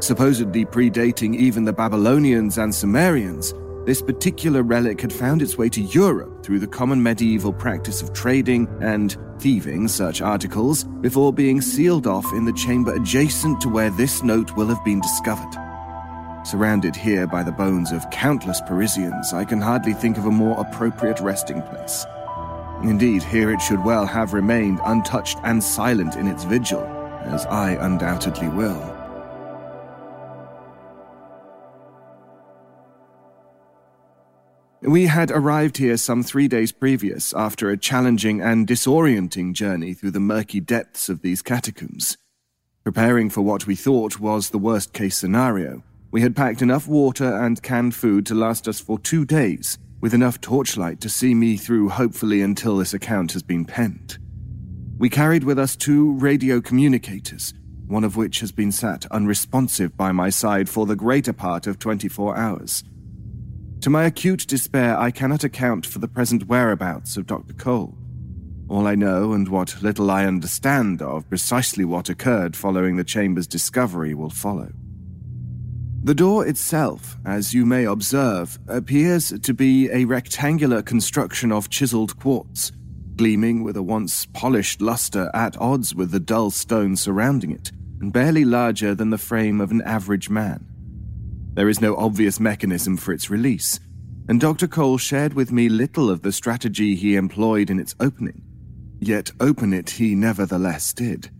Supposedly predating even the Babylonians and Sumerians, this particular relic had found its way to Europe through the common medieval practice of trading and thieving such articles before being sealed off in the chamber adjacent to where this note will have been discovered. Surrounded here by the bones of countless Parisians, I can hardly think of a more appropriate resting place. Indeed, here it should well have remained untouched and silent in its vigil, as I undoubtedly will. We had arrived here some three days previous after a challenging and disorienting journey through the murky depths of these catacombs. Preparing for what we thought was the worst case scenario, we had packed enough water and canned food to last us for two days, with enough torchlight to see me through hopefully until this account has been penned. We carried with us two radio communicators, one of which has been sat unresponsive by my side for the greater part of 24 hours. To my acute despair, I cannot account for the present whereabouts of Dr. Cole. All I know and what little I understand of precisely what occurred following the chamber's discovery will follow. The door itself, as you may observe, appears to be a rectangular construction of chiseled quartz, gleaming with a once polished luster at odds with the dull stone surrounding it, and barely larger than the frame of an average man. There is no obvious mechanism for its release, and Dr. Cole shared with me little of the strategy he employed in its opening. Yet open it he nevertheless did.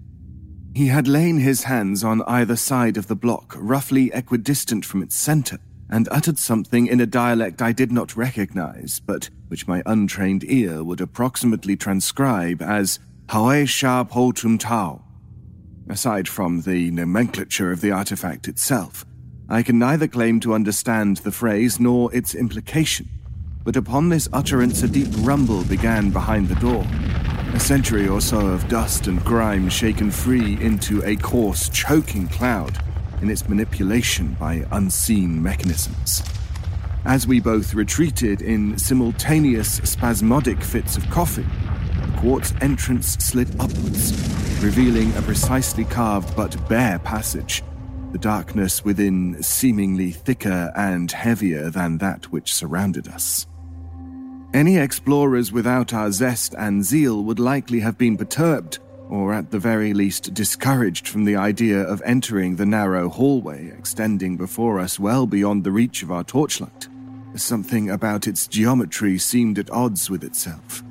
He had lain his hands on either side of the block, roughly equidistant from its center, and uttered something in a dialect I did not recognize, but which my untrained ear would approximately transcribe as Hawe Sha Potum Tao. Aside from the nomenclature of the artifact itself, I can neither claim to understand the phrase nor its implication, but upon this utterance a deep rumble began behind the door. A century or so of dust and grime shaken free into a coarse, choking cloud in its manipulation by unseen mechanisms. As we both retreated in simultaneous spasmodic fits of coughing, the quartz entrance slid upwards, revealing a precisely carved but bare passage the darkness within seemingly thicker and heavier than that which surrounded us. Any explorers without our zest and zeal would likely have been perturbed, or at the very least discouraged from the idea of entering the narrow hallway extending before us well beyond the reach of our torchlight. Something about its geometry seemed at odds with itself.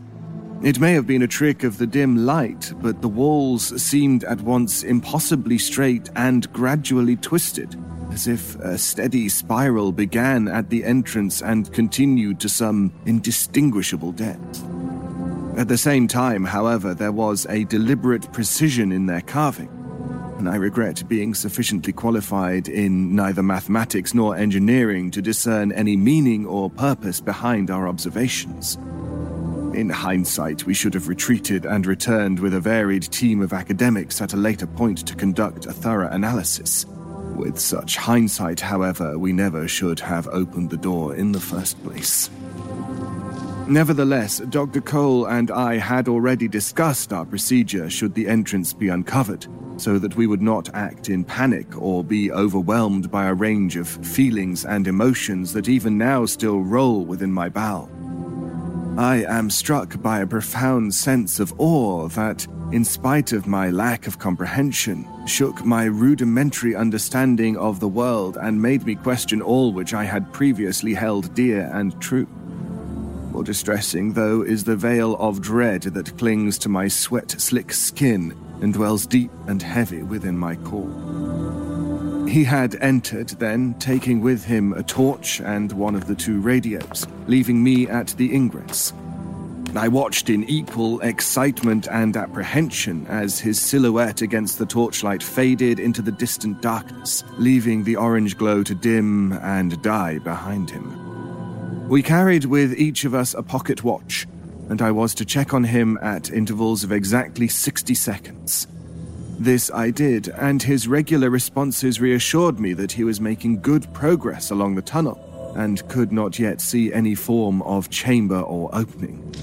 It may have been a trick of the dim light, but the walls seemed at once impossibly straight and gradually twisted, as if a steady spiral began at the entrance and continued to some indistinguishable depth. At the same time, however, there was a deliberate precision in their carving, and I regret being sufficiently qualified in neither mathematics nor engineering to discern any meaning or purpose behind our observations. In hindsight, we should have retreated and returned with a varied team of academics at a later point to conduct a thorough analysis. With such hindsight, however, we never should have opened the door in the first place. Nevertheless, Dr. Cole and I had already discussed our procedure should the entrance be uncovered, so that we would not act in panic or be overwhelmed by a range of feelings and emotions that even now still roll within my bowel. I am struck by a profound sense of awe that, in spite of my lack of comprehension, shook my rudimentary understanding of the world and made me question all which I had previously held dear and true. More distressing, though, is the veil of dread that clings to my sweat slick skin and dwells deep and heavy within my core. He had entered, then, taking with him a torch and one of the two radios, leaving me at the ingress. I watched in equal excitement and apprehension as his silhouette against the torchlight faded into the distant darkness, leaving the orange glow to dim and die behind him. We carried with each of us a pocket watch, and I was to check on him at intervals of exactly 60 seconds. This I did, and his regular responses reassured me that he was making good progress along the tunnel and could not yet see any form of chamber or opening.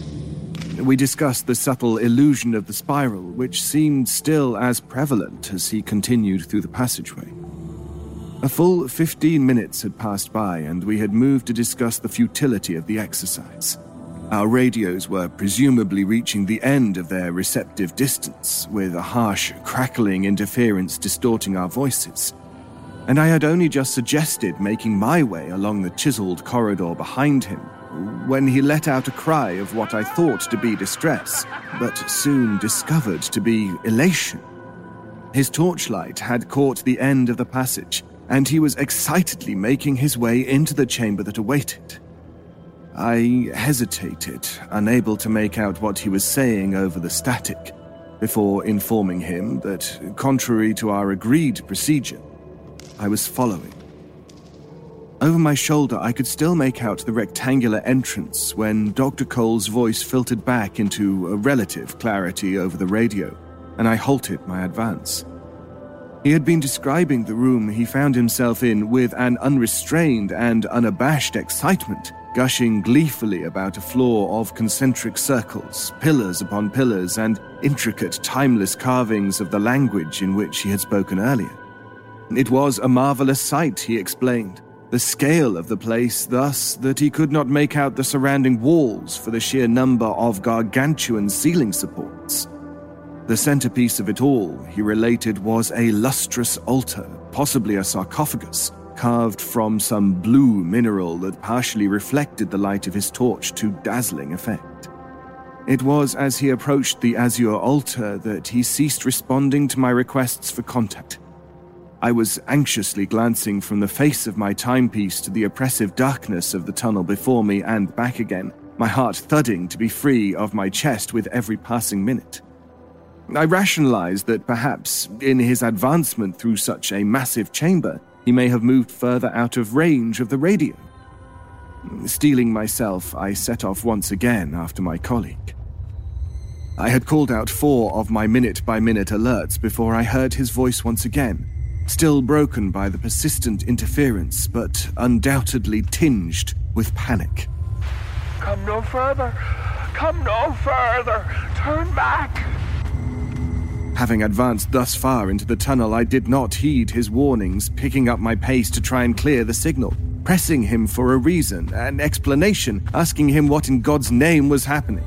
We discussed the subtle illusion of the spiral, which seemed still as prevalent as he continued through the passageway. A full 15 minutes had passed by, and we had moved to discuss the futility of the exercise. Our radios were presumably reaching the end of their receptive distance, with a harsh, crackling interference distorting our voices. And I had only just suggested making my way along the chiseled corridor behind him when he let out a cry of what I thought to be distress, but soon discovered to be elation. His torchlight had caught the end of the passage, and he was excitedly making his way into the chamber that awaited. I hesitated, unable to make out what he was saying over the static, before informing him that, contrary to our agreed procedure, I was following. Over my shoulder, I could still make out the rectangular entrance when Dr. Cole's voice filtered back into a relative clarity over the radio, and I halted my advance. He had been describing the room he found himself in with an unrestrained and unabashed excitement, gushing gleefully about a floor of concentric circles, pillars upon pillars, and intricate, timeless carvings of the language in which he had spoken earlier. It was a marvelous sight, he explained. The scale of the place, thus, that he could not make out the surrounding walls for the sheer number of gargantuan ceiling supports. The centerpiece of it all, he related, was a lustrous altar, possibly a sarcophagus, carved from some blue mineral that partially reflected the light of his torch to dazzling effect. It was as he approached the azure altar that he ceased responding to my requests for contact. I was anxiously glancing from the face of my timepiece to the oppressive darkness of the tunnel before me and back again, my heart thudding to be free of my chest with every passing minute. I rationalized that perhaps, in his advancement through such a massive chamber, he may have moved further out of range of the radio. Steeling myself, I set off once again after my colleague. I had called out four of my minute by minute alerts before I heard his voice once again, still broken by the persistent interference, but undoubtedly tinged with panic. Come no further! Come no further! Turn back! Having advanced thus far into the tunnel, I did not heed his warnings, picking up my pace to try and clear the signal, pressing him for a reason, an explanation, asking him what in God's name was happening.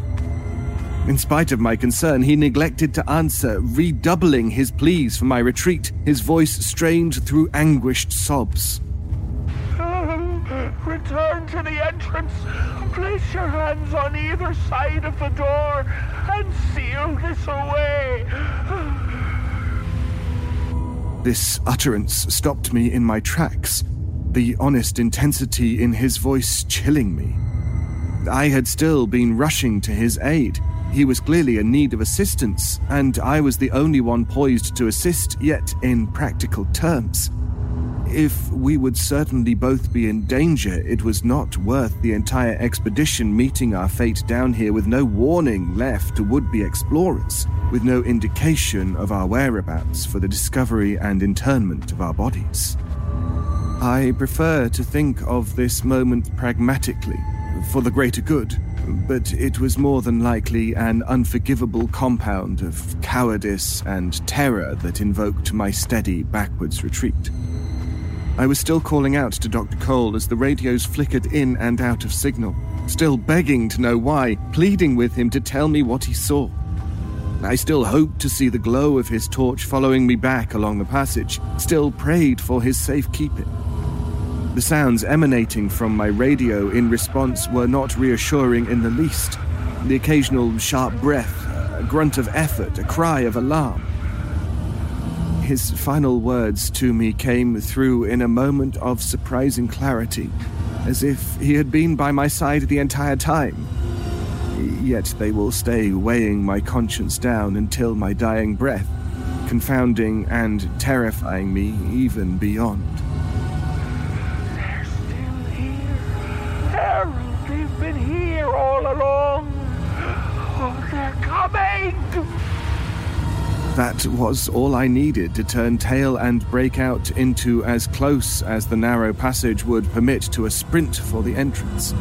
In spite of my concern, he neglected to answer, redoubling his pleas for my retreat, his voice strained through anguished sobs. Return to the entrance. Place your hands on either side of the door and seal this away. This utterance stopped me in my tracks, the honest intensity in his voice chilling me. I had still been rushing to his aid. He was clearly in need of assistance, and I was the only one poised to assist, yet in practical terms. If we would certainly both be in danger, it was not worth the entire expedition meeting our fate down here with no warning left to would be explorers, with no indication of our whereabouts for the discovery and internment of our bodies. I prefer to think of this moment pragmatically, for the greater good, but it was more than likely an unforgivable compound of cowardice and terror that invoked my steady backwards retreat. I was still calling out to Dr. Cole as the radios flickered in and out of signal, still begging to know why, pleading with him to tell me what he saw. I still hoped to see the glow of his torch following me back along the passage, still prayed for his safekeeping. The sounds emanating from my radio in response were not reassuring in the least. The occasional sharp breath, a grunt of effort, a cry of alarm. His final words to me came through in a moment of surprising clarity, as if he had been by my side the entire time. Yet they will stay weighing my conscience down until my dying breath, confounding and terrifying me even beyond. They're still here. Harold, they've been here all along. Oh, they're coming! That was all I needed to turn tail and break out into as close as the narrow passage would permit to a sprint for the entrance.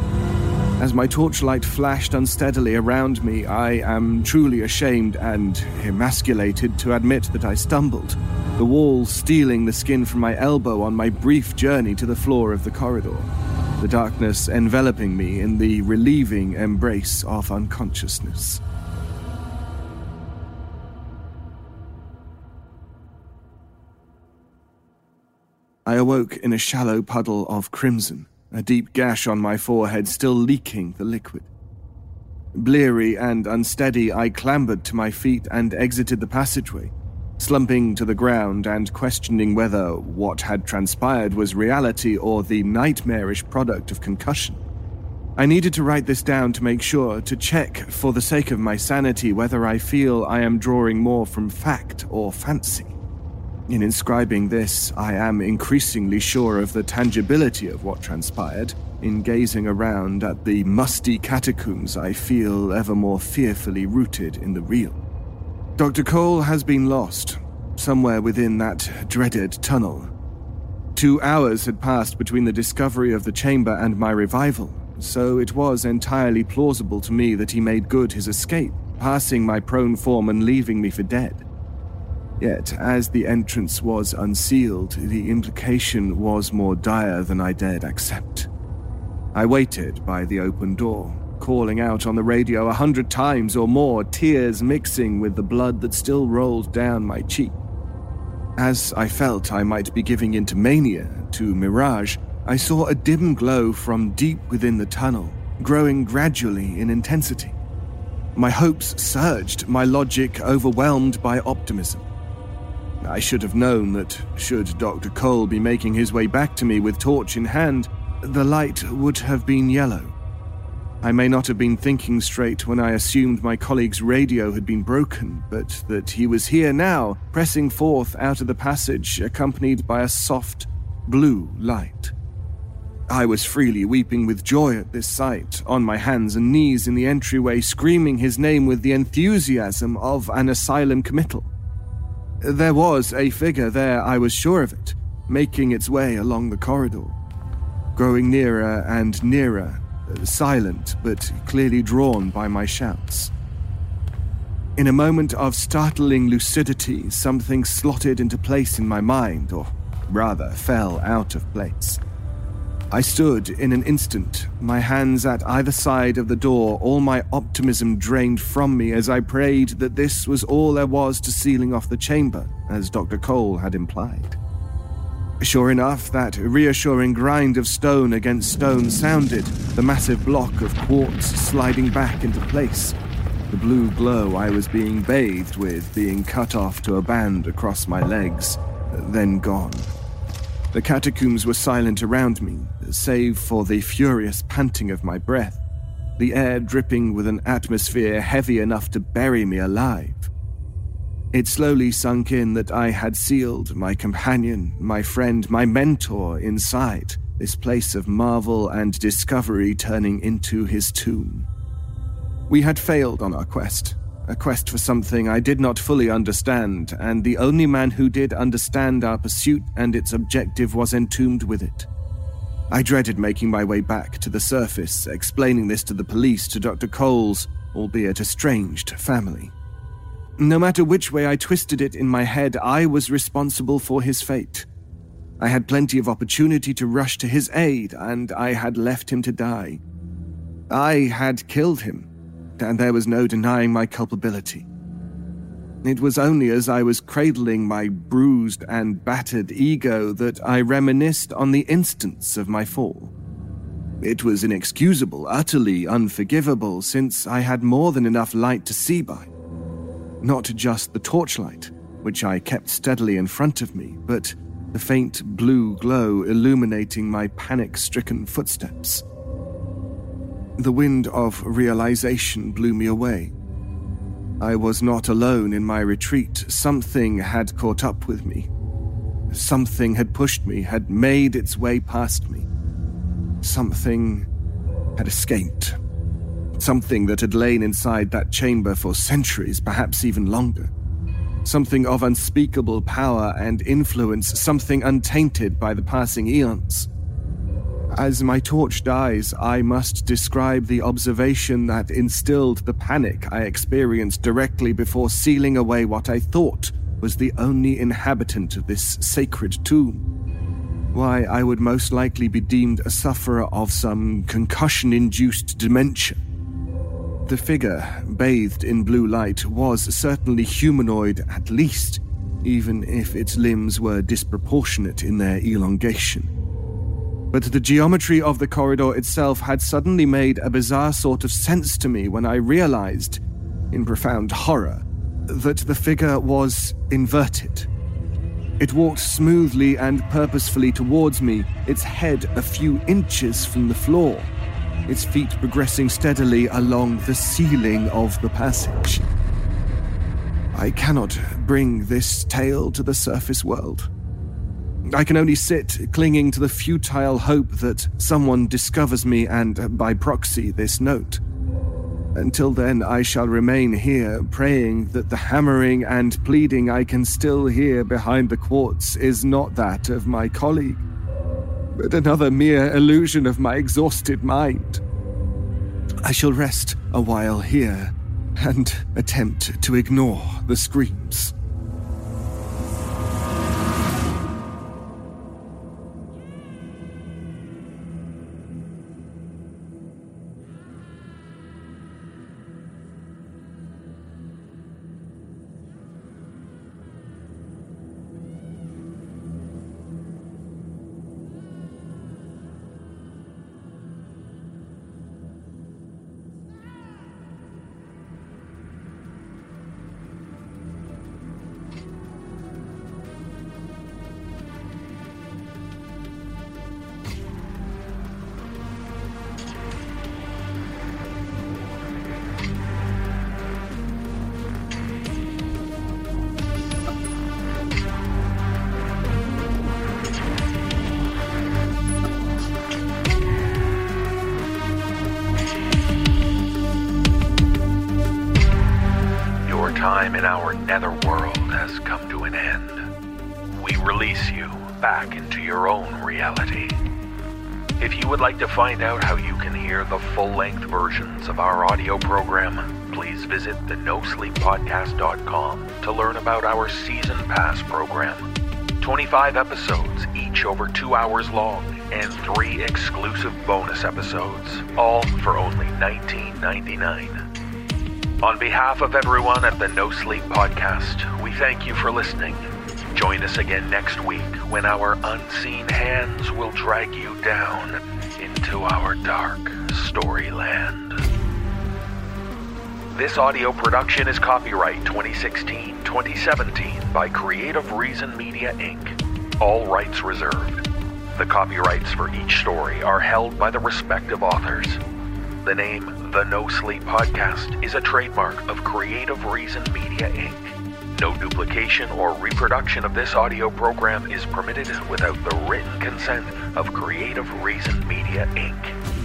As my torchlight flashed unsteadily around me, I am truly ashamed and emasculated to admit that I stumbled, the wall stealing the skin from my elbow on my brief journey to the floor of the corridor, the darkness enveloping me in the relieving embrace of unconsciousness. I awoke in a shallow puddle of crimson, a deep gash on my forehead still leaking the liquid. Bleary and unsteady, I clambered to my feet and exited the passageway, slumping to the ground and questioning whether what had transpired was reality or the nightmarish product of concussion. I needed to write this down to make sure, to check, for the sake of my sanity, whether I feel I am drawing more from fact or fancy. In inscribing this, I am increasingly sure of the tangibility of what transpired. In gazing around at the musty catacombs, I feel ever more fearfully rooted in the real. Dr. Cole has been lost, somewhere within that dreaded tunnel. Two hours had passed between the discovery of the chamber and my revival, so it was entirely plausible to me that he made good his escape, passing my prone form and leaving me for dead. Yet, as the entrance was unsealed, the implication was more dire than I dared accept. I waited by the open door, calling out on the radio a hundred times or more, tears mixing with the blood that still rolled down my cheek. As I felt I might be giving into mania, to mirage, I saw a dim glow from deep within the tunnel, growing gradually in intensity. My hopes surged, my logic overwhelmed by optimism. I should have known that, should Dr. Cole be making his way back to me with torch in hand, the light would have been yellow. I may not have been thinking straight when I assumed my colleague's radio had been broken, but that he was here now, pressing forth out of the passage, accompanied by a soft, blue light. I was freely weeping with joy at this sight, on my hands and knees in the entryway, screaming his name with the enthusiasm of an asylum committal. There was a figure there, I was sure of it, making its way along the corridor, growing nearer and nearer, silent but clearly drawn by my shouts. In a moment of startling lucidity, something slotted into place in my mind, or rather fell out of place. I stood in an instant, my hands at either side of the door, all my optimism drained from me as I prayed that this was all there was to sealing off the chamber, as Dr. Cole had implied. Sure enough, that reassuring grind of stone against stone sounded, the massive block of quartz sliding back into place, the blue glow I was being bathed with being cut off to a band across my legs, then gone. The catacombs were silent around me, save for the furious panting of my breath, the air dripping with an atmosphere heavy enough to bury me alive. It slowly sunk in that I had sealed my companion, my friend, my mentor inside this place of marvel and discovery turning into his tomb. We had failed on our quest, a quest for something I did not fully understand, and the only man who did understand our pursuit and its objective was entombed with it. I dreaded making my way back to the surface, explaining this to the police, to Dr. Cole's, albeit estranged, family. No matter which way I twisted it in my head, I was responsible for his fate. I had plenty of opportunity to rush to his aid, and I had left him to die. I had killed him and there was no denying my culpability. It was only as I was cradling my bruised and battered ego that I reminisced on the instance of my fall. It was inexcusable, utterly unforgivable, since I had more than enough light to see by. Not just the torchlight, which I kept steadily in front of me, but the faint blue glow illuminating my panic stricken footsteps. The wind of realization blew me away. I was not alone in my retreat. Something had caught up with me. Something had pushed me, had made its way past me. Something had escaped. Something that had lain inside that chamber for centuries, perhaps even longer. Something of unspeakable power and influence, something untainted by the passing eons. As my torch dies, I must describe the observation that instilled the panic I experienced directly before sealing away what I thought was the only inhabitant of this sacred tomb. Why, I would most likely be deemed a sufferer of some concussion induced dementia. The figure, bathed in blue light, was certainly humanoid at least, even if its limbs were disproportionate in their elongation but the geometry of the corridor itself had suddenly made a bizarre sort of sense to me when I realized, in profound horror, that the figure was inverted. It walked smoothly and purposefully towards me, its head a few inches from the floor, its feet progressing steadily along the ceiling of the passage. I cannot bring this tale to the surface world. I can only sit clinging to the futile hope that someone discovers me and, uh, by proxy, this note. Until then, I shall remain here, praying that the hammering and pleading I can still hear behind the quartz is not that of my colleague, but another mere illusion of my exhausted mind. I shall rest a while here and attempt to ignore the screams. In our netherworld has come to an end. We release you back into your own reality. If you would like to find out how you can hear the full length versions of our audio program, please visit the NoSleepPodcast.com to learn about our Season Pass program. 25 episodes, each over two hours long, and three exclusive bonus episodes, all for only $19.99. On behalf of everyone at the No Sleep Podcast, we thank you for listening. Join us again next week when our unseen hands will drag you down into our dark storyland. This audio production is copyright 2016 2017 by Creative Reason Media Inc., all rights reserved. The copyrights for each story are held by the respective authors. The name The No Sleep Podcast is a trademark of Creative Reason Media Inc. No duplication or reproduction of this audio program is permitted without the written consent of Creative Reason Media Inc.